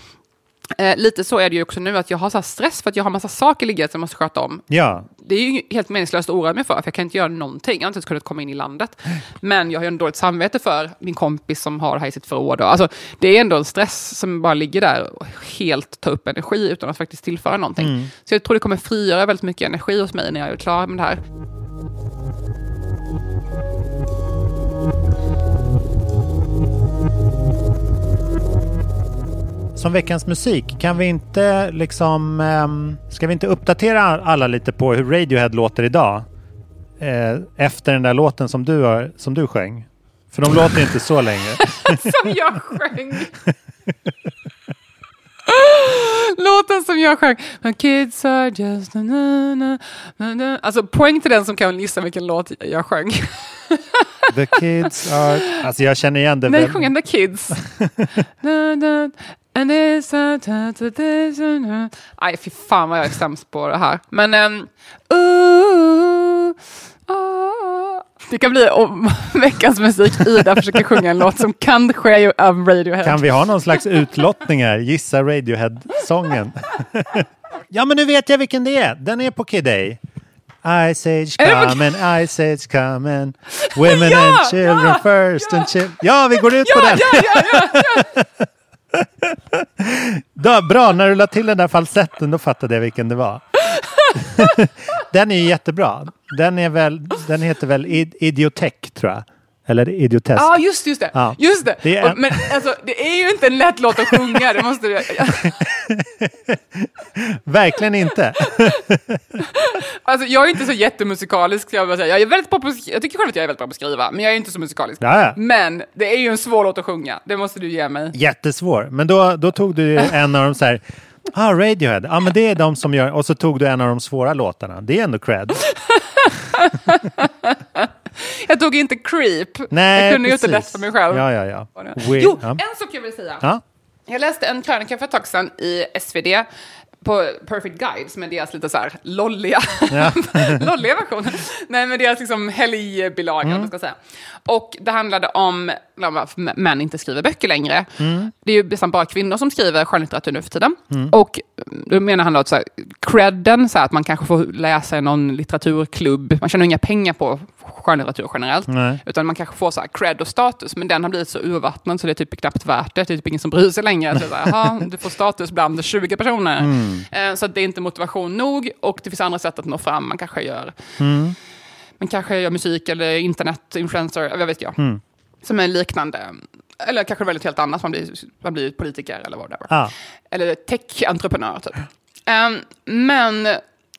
Eh, lite så är det ju också nu, att jag har så här stress för att jag har massa saker liggande som jag måste sköta om. Ja, Det är ju helt meningslöst att oroa mig för, för jag kan inte göra någonting. Jag har inte ens kunnat komma in i landet. Men jag har ju en dåligt samvete för min kompis som har det här i sitt förråd. Alltså, det är ändå en stress som bara ligger där och helt tar upp energi utan att faktiskt tillföra någonting. Mm. Så jag tror det kommer frigöra väldigt mycket energi hos mig när jag är klar med det här. Som veckans musik, kan vi inte liksom... ehm, ska vi inte uppdatera alla lite på hur Radiohead låter idag? Eh, efter den där låten som du, har, som du sjöng. För de låter inte så länge. som jag sjöng! Låten som jag sjöng. My kids are just... Na, na, na, na. Alltså poäng till den som kan gissa vilken låt jag sjöng. The kids are... Alltså jag känner igen det. Nej, väl- sjunger The Kids. Na, na, and it's a ta, ta, ta, ta, na. Aj, fy fan vad jag är sämst på det här. Men... Um, ooh, ah. Det kan bli om veckans musik. Ida försöker sjunga en låt som kanske är av Radiohead. Kan vi ha någon slags utlottning här? Gissa Radiohead-sången. ja, men nu vet jag vilken det är. Den är på Kid A. Ice Age coming, Ice Age coming. Women Ja, and children ja, first and children. Ja, vi går ut på Ja, den. Då, bra, när du la till den där falsetten då fattade jag vilken det var. den är ju jättebra. Den, är väl, den heter väl Id- Idiotech tror jag. Eller idiotesk. Ja, just, just det. Ja. Just det. Det är men alltså, det är ju inte en lätt låt att sjunga. Det måste du... Verkligen inte. Alltså, jag är inte så jättemusikalisk, jag bara säga. Jag, är väldigt bra på, jag tycker själv att jag är väldigt bra på att skriva, men jag är inte så musikalisk. Ja, ja. Men det är ju en svår låt att sjunga. Det måste du ge mig. Jättesvår. Men då, då tog du en av de så här, ah, Radiohead, ja men det är de som gör, och så tog du en av de svåra låtarna. Det är ändå cred. Jag tog inte Creep. Nej, jag kunde ju inte lätt för mig själv. Ja, ja, ja. We- jo, ja. en sak jag vill säga. Ja. Jag läste en krönika för ett tag sedan i SvD på Perfect Guide, som är deras lite så här lolliga, Ja. lolliga version. Nej, men deras liksom helgbilaga, Mm. mm. ska säga. Och det handlade om varför män inte skriver böcker längre. Mm. Det är ju nästan bara kvinnor som skriver skönlitteratur nu för tiden. Mm. Och då menar han då att så här, credden, så här, att man kanske får läsa i någon litteraturklubb. Man tjänar inga pengar på skönlitteratur generellt. Nej. Utan man kanske får så här cred och status, men den har blivit så urvattnad så det är typ knappt värt det. Det är typ ingen som bryr sig längre. Så det är "Jaha, du får status bland 20 personer. Mm. Eh, Så det är inte motivation nog och det finns andra sätt att nå fram. Man kanske gör, Mm. man kanske gör musik eller internet-influencer, vad vet jag. Mm. Som är liknande. Eller kanske väldigt helt annat, man blir, man blir politiker eller whatever. Ja. Eller tech-entreprenör typ. Ehm, men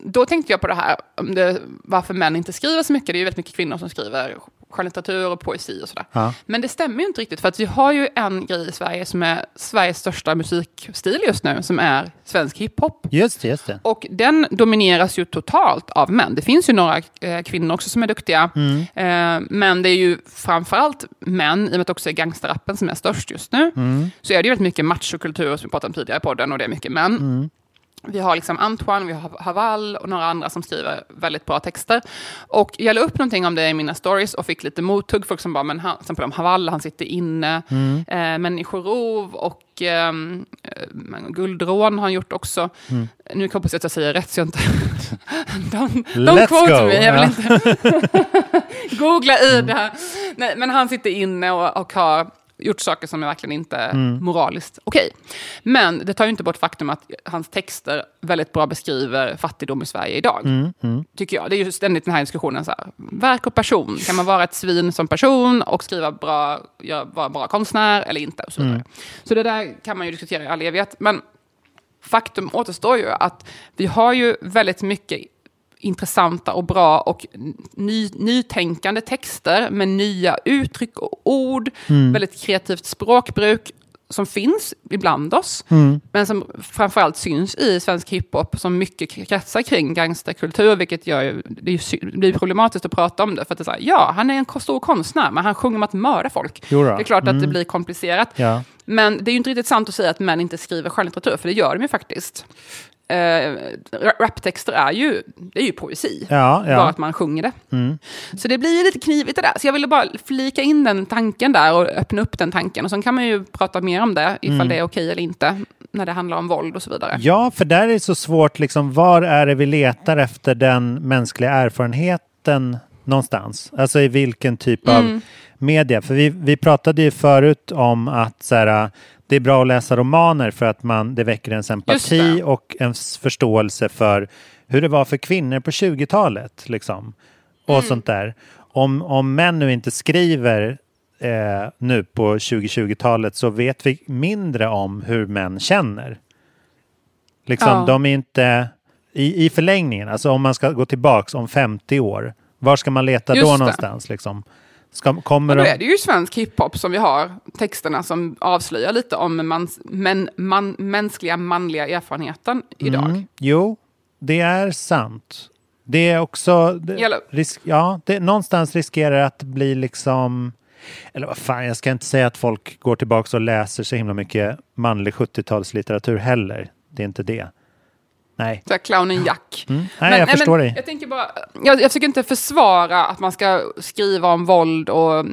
då tänkte jag på det här, om det, varför män inte skriver så mycket. Det är ju väldigt mycket kvinnor som skriver skönlitteratur och poesi och sådär. Ja. Men det stämmer ju inte riktigt, för att vi har ju en grej i Sverige som är Sveriges största musikstil just nu, som är svensk hiphop. Just det, just det. Och den domineras ju totalt av män. Det finns ju några eh, kvinnor också som är duktiga. Mm. Eh, men det är ju framförallt män, i och med att också är gangsterrappen som är störst just nu. Mm. Så är det ju väldigt mycket machokultur som vi pratade om tidigare i podden och det är mycket män. Mm. Vi har liksom Antoine, vi har Haval och några andra som skriver väldigt bra texter. Och jag la upp någonting om det i mina stories och fick lite mothugg. Folk som bara, men han, till exempel om Haval, han sitter inne. Mm. Eh, Människorov och ehm, eh, Guldrån har han gjort också. Mm. Nu hoppas jag att jag säger rätt så jag inte... don't, quote go. me, jag vill inte googla i det här. Nej, men han sitter inne och, och har gjort saker som är verkligen inte Mm. moraliskt okej. Men det tar ju inte bort faktum att hans texter väldigt bra beskriver fattigdom i Sverige idag. Mm. Mm. Tycker jag. Det är ju ständigt den här diskussionen. Så här, verk och person. Kan man vara ett svin som person och skriva bra, göra, vara bra konstnär eller inte? Och så, vidare. Mm. så det där kan man ju diskutera i all evighet. Men faktum återstår ju att vi har ju väldigt mycket intressanta och bra och ny, nytänkande texter med nya uttryck och ord, Mm. väldigt kreativt språkbruk som finns ibland oss, Mm. men som framförallt syns i svensk hiphop som mycket kretsar kring gangsterkultur, vilket gör det, ju, det blir problematiskt att prata om det, för att det är så här, ja, han är en stor konstnär, men han sjunger om att mörda folk. Det är klart att det Mm. blir komplicerat. Ja. Men det är ju inte riktigt sant att säga att män inte skriver skönlitteratur, för det gör de ju faktiskt. Eh, ra- raptexter är ju, det är ju poesi, Ja, ja. bara att man sjunger det. Mm. Så det blir lite knivigt det där. Så jag ville bara flika in den tanken där och öppna upp den tanken. Och sen kan man ju prata mer om det, ifall Mm. det är okej eller inte, när det handlar om våld och så vidare. Ja, för där är det så svårt, liksom, var är det vi letar efter den mänskliga erfarenheten någonstans? Alltså i vilken typ av Mm. media? För vi, vi pratade ju förut om att så här, det är bra att läsa romaner för att man, det väcker ens empati och en förståelse för hur det var för kvinnor på 20-talet. Liksom, och Mm. sånt där. Om, om män nu inte skriver eh, nu på 2020-talet så vet vi mindre om hur män känner. Liksom, Ja. De är inte i, i förlängningen, alltså om man ska gå tillbaks om 50 år, var ska man leta Just då det. någonstans? Liksom? Ska, kommer Och då är det ju svensk hiphop som vi har texterna som avslöjar lite om mans, men, man, mänskliga manliga erfarenheten idag. Mm, jo, det är sant. Det är också... Det, risk, ja, det, någonstans riskerar att bli liksom... Eller vad fan, jag ska inte säga att folk går tillbaka och läser så himla mycket manlig 70-talslitteratur heller. Det är inte det. Nej. Så här, clownen Jack. Mm. Nej, jag förstår dig. Jag tänker bara, jag, jag försöker inte försvara att man ska skriva om våld och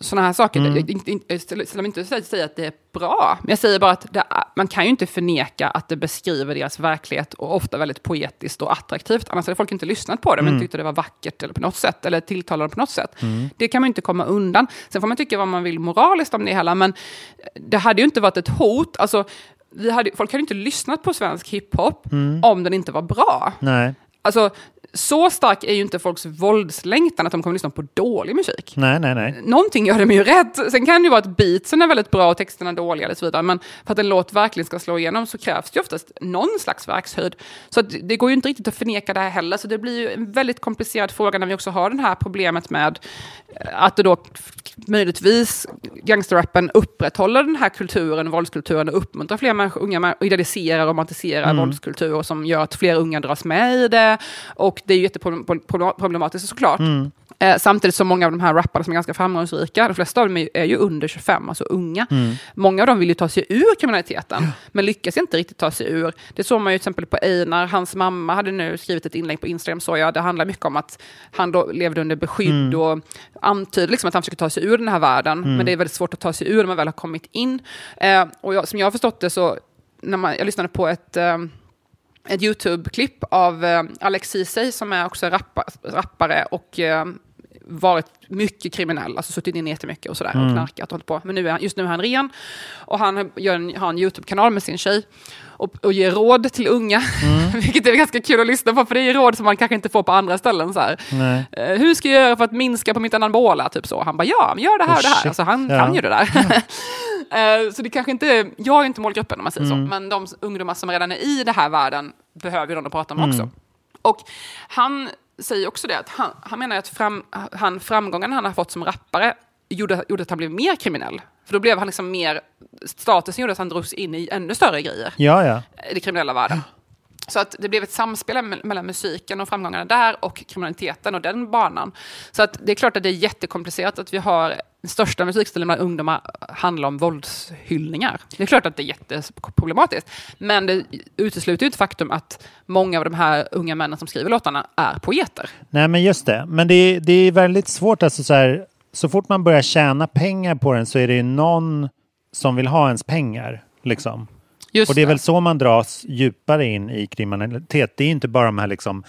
sådana här saker. Mm. Jag, jag, jag ställer mig inte säger att det är bra. Men jag säger bara att det, man kan ju inte förneka att det beskriver deras verklighet och ofta väldigt poetiskt och attraktivt. Annars hade folk inte lyssnat på det men Mm. tyckte det var vackert eller på något sätt. Eller tilltalade på något sätt. Mm. Det kan man inte komma undan. Sen får man tycka vad man vill moraliskt om det hela. Men det hade ju inte varit ett hot. Alltså, vi hade, folk hade inte lyssnat på svensk hiphop Mm. om den inte var bra. Nej. Alltså, så stark är ju inte folks våldslängtan att de kommer lyssna på dålig musik. Nej, nej, nej. Någonting gör dem ju rädd. Sen kan det ju vara att beatsen är väldigt bra och texterna dåliga och så vidare. Men för att en låt verkligen ska slå igenom så krävs det ju oftast någon slags verkshöjd. Så att det går ju inte riktigt att förneka det här heller. Så det blir ju en väldigt komplicerad fråga när vi också har det här problemet med eh, att det då möjligtvis gangsterrappen upprätthåller den här kulturen, våldskulturen och uppmuntrar fler människor, unga människor, idealiserar och romantiserar Mm. våldskultur och som gör att fler unga dras med i det. Och det är ju jätteproblematiskt såklart. Mm. Eh, samtidigt som många av de här rapparna som är ganska framgångsrika, de flesta av dem är, ju- är ju under 25, alltså unga. Mm. Många av dem vill ju ta sig ur kriminaliteten, men lyckas inte riktigt ta sig ur. Det såg man ju till exempel på Einar, hans mamma hade nu skrivit ett inlägg på Instagram, så jag, det handlar mycket om att han då levde under beskydd Mm. och antyder liksom att han försöker ta sig ur den här världen, Mm. men det är väldigt svårt att ta sig ur när man väl har kommit in. Eh, och jag, som jag har förstått det så, när man, jag lyssnade på ett eh, ett YouTube-klipp av eh, Alex Ceesay som är också rappa, rappare och eh, varit mycket kriminell, alltså suttit inne jättemycket och sådär Mm. och knarkat och hållit på. Men nu är, han- just nu är han ren och han gör en, har en YouTube-kanal med sin tjej och, och ger råd till unga, vilket är ganska kul att lyssna på för det är råd som man kanske inte får på andra ställen. Så här. Nej. Eh, hur ska jag göra för att minska på mitt anabola? Typ så. Han bara, ja, men gör det här Oh, och det här. shit. Alltså, han Ja. kan ju det där. Eh, så det kanske inte, jag är inte målgruppen om man säger Mm. så, men de ungdomar som redan är i den här världen behöver ju någon att prata med Mm. också. Och han säger också det, att han, han menar att fram, han, framgången han har fått som rappare gjorde, gjorde att han blev mer kriminell. För då blev han liksom mer, statusen gjorde att han drogs in i ännu större grejer Ja, ja. i den kriminella världen. Så att det blev ett samspel mellan musiken och framgångarna där och kriminaliteten och den banan. Så att det är klart att det är jättekomplicerat att vi har den största musikstilen bland ungdomar handlar om våldshyllningar. Det är klart att det är jätteproblematiskt. Men det utesluter ju inte faktum att många av de här unga männen som skriver låtarna är poeter. Nej, men just det. Men det är, det är väldigt svårt. Alltså, så, här, så fort man börjar tjäna pengar på den så är det ju någon som vill ha ens pengar. Liksom. Just och det är det. väl så man dras djupare in i kriminalitet. Det är inte bara de här liksom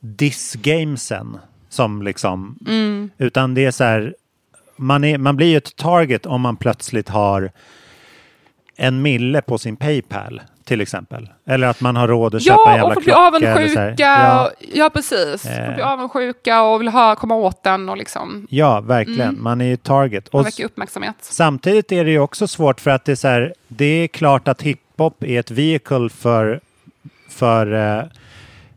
diss-gamesen som liksom... Mm. Utan det är så här... Man, är, man blir ju ett target om man plötsligt har en mille på sin Paypal till exempel. Eller att man har råd att köpa en Ja, jävla och folk blir klocka. eller så här. avundsjuka. Ja. och- Ja, precis. Eh. Folk blir avundsjuka och vill ha, komma åt den och liksom Ja, verkligen. Mm. Man är ju target. man Och väcker uppmärksamhet. samtidigt är det ju också svårt för att det är så här, det är klart att hiphop är ett vehicle för, för eh,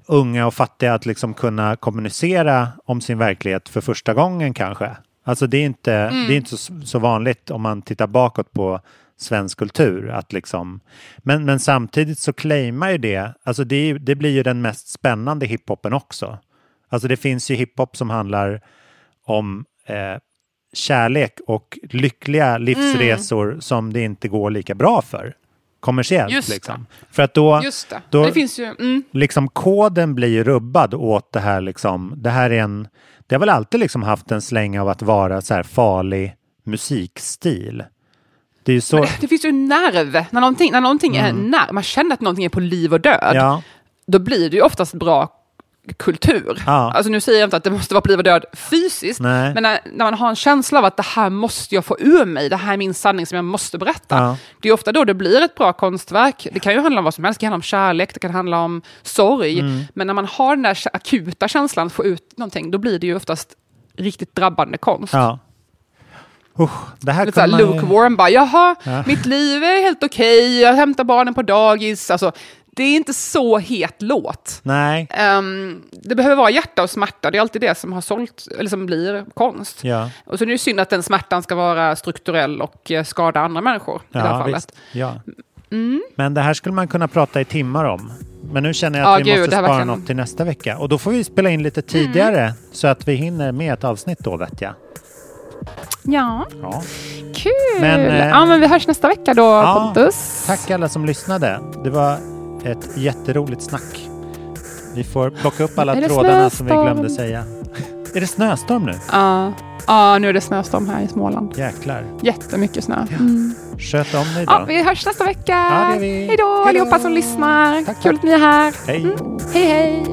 unga och fattiga att liksom kunna kommunicera om sin verklighet för första gången kanske. Alltså det är inte, Mm. det är inte så, så vanligt om man tittar bakåt på svensk kultur. Att liksom, men, men samtidigt så claimar ju det, alltså det, det blir ju den mest spännande hiphopen också. Alltså det finns ju hiphop som handlar om eh, kärlek och lyckliga livsresor som det inte går lika bra för kommersiellt. Just det. liksom. För att då, det. då det ju... Mm. liksom koden blir ju rubbad åt det här liksom, det här är en, det har väl alltid liksom haft en släng av att vara så här farlig musikstil. Det är ju så, Det finns ju en nerv. När någonting, när någonting är Mm. nerv, man känner att någonting är på liv och död, ja, då blir det ju oftast bra kultur. Ja. Alltså nu säger jag inte att det måste vara på liv och död fysiskt, Nej. men när, när man har en känsla av att det här måste jag få ur mig, det här är min sanning som jag måste berätta. Ja. Det är ofta då det blir ett bra konstverk. Det kan ju handla om vad som helst, det kan handla om kärlek, det kan handla om sorg. Mm. Men när man har den där akuta känslan att få ut någonting, då blir det ju oftast riktigt drabbande konst. ja. Usch, det här Lite såhär kommer man ju- Luke Warren bara, jaha, Ja. mitt liv är helt okej, jag hämtar barnen på dagis. Alltså, det är inte så het låt. Nej, Ehm, det behöver vara hjärta och smärta, det är alltid det som har sålt, eller som blir konst. ja. Och så är det ju synd att den smärtan ska vara strukturell och eh, skada andra människor i det här Ja, fallet. visst. Ja. Mm. Men det här skulle man kunna prata i timmar om. Men nu känner jag Ja, att vi gud, måste spara verkligen- något till nästa vecka. Och då får vi spela in lite tidigare så att vi hinner med ett avsnitt då vet jag. Ja, Ja. kul! Men, eh, ja, men vi hörs nästa vecka då, Ja, Pontus. Tack alla som lyssnade. Det var ett jätteroligt snack. Vi får plocka upp alla trådarna som vi glömde säga. Är det snöstorm nu? Ja, ja, nu är det snöstorm här i Småland. Jäklar. Jättemycket snö. Mm. Sköt om dig då. Ja, vi hörs nästa vecka. Ja. Hej då allihopa som lyssnar. Tack, Kul att ni är här. Hej. Mm. Hej, hej.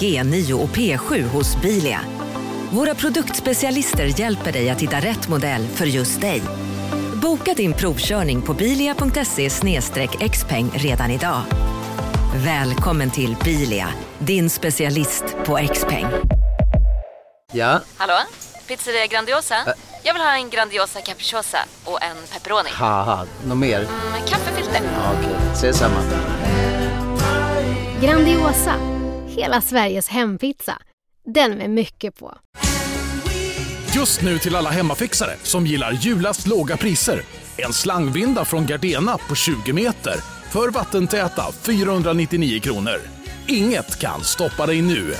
G9 och P7 hos Bilia. Våra produktspecialister hjälper dig att hitta rätt modell för just dig. Boka din provkörning på bilia.se xpeng redan idag. Välkommen till Bilia, din specialist på XPeng. Ja, Hallå? Pizzeria Grandiosa? Jag vill ha en Grandiosa capriciosa och en pepperoni. något mer? Med kaffefilter. Ja, Okej, ses samma. Grandiosa, hela Sveriges hempizza. Den med mycket på. Just nu till alla hemmafixare som gillar julast låga priser. En slangvinda från Gardena på 20 meter för vattentäta 499 kronor. Inget kan stoppa dig nu.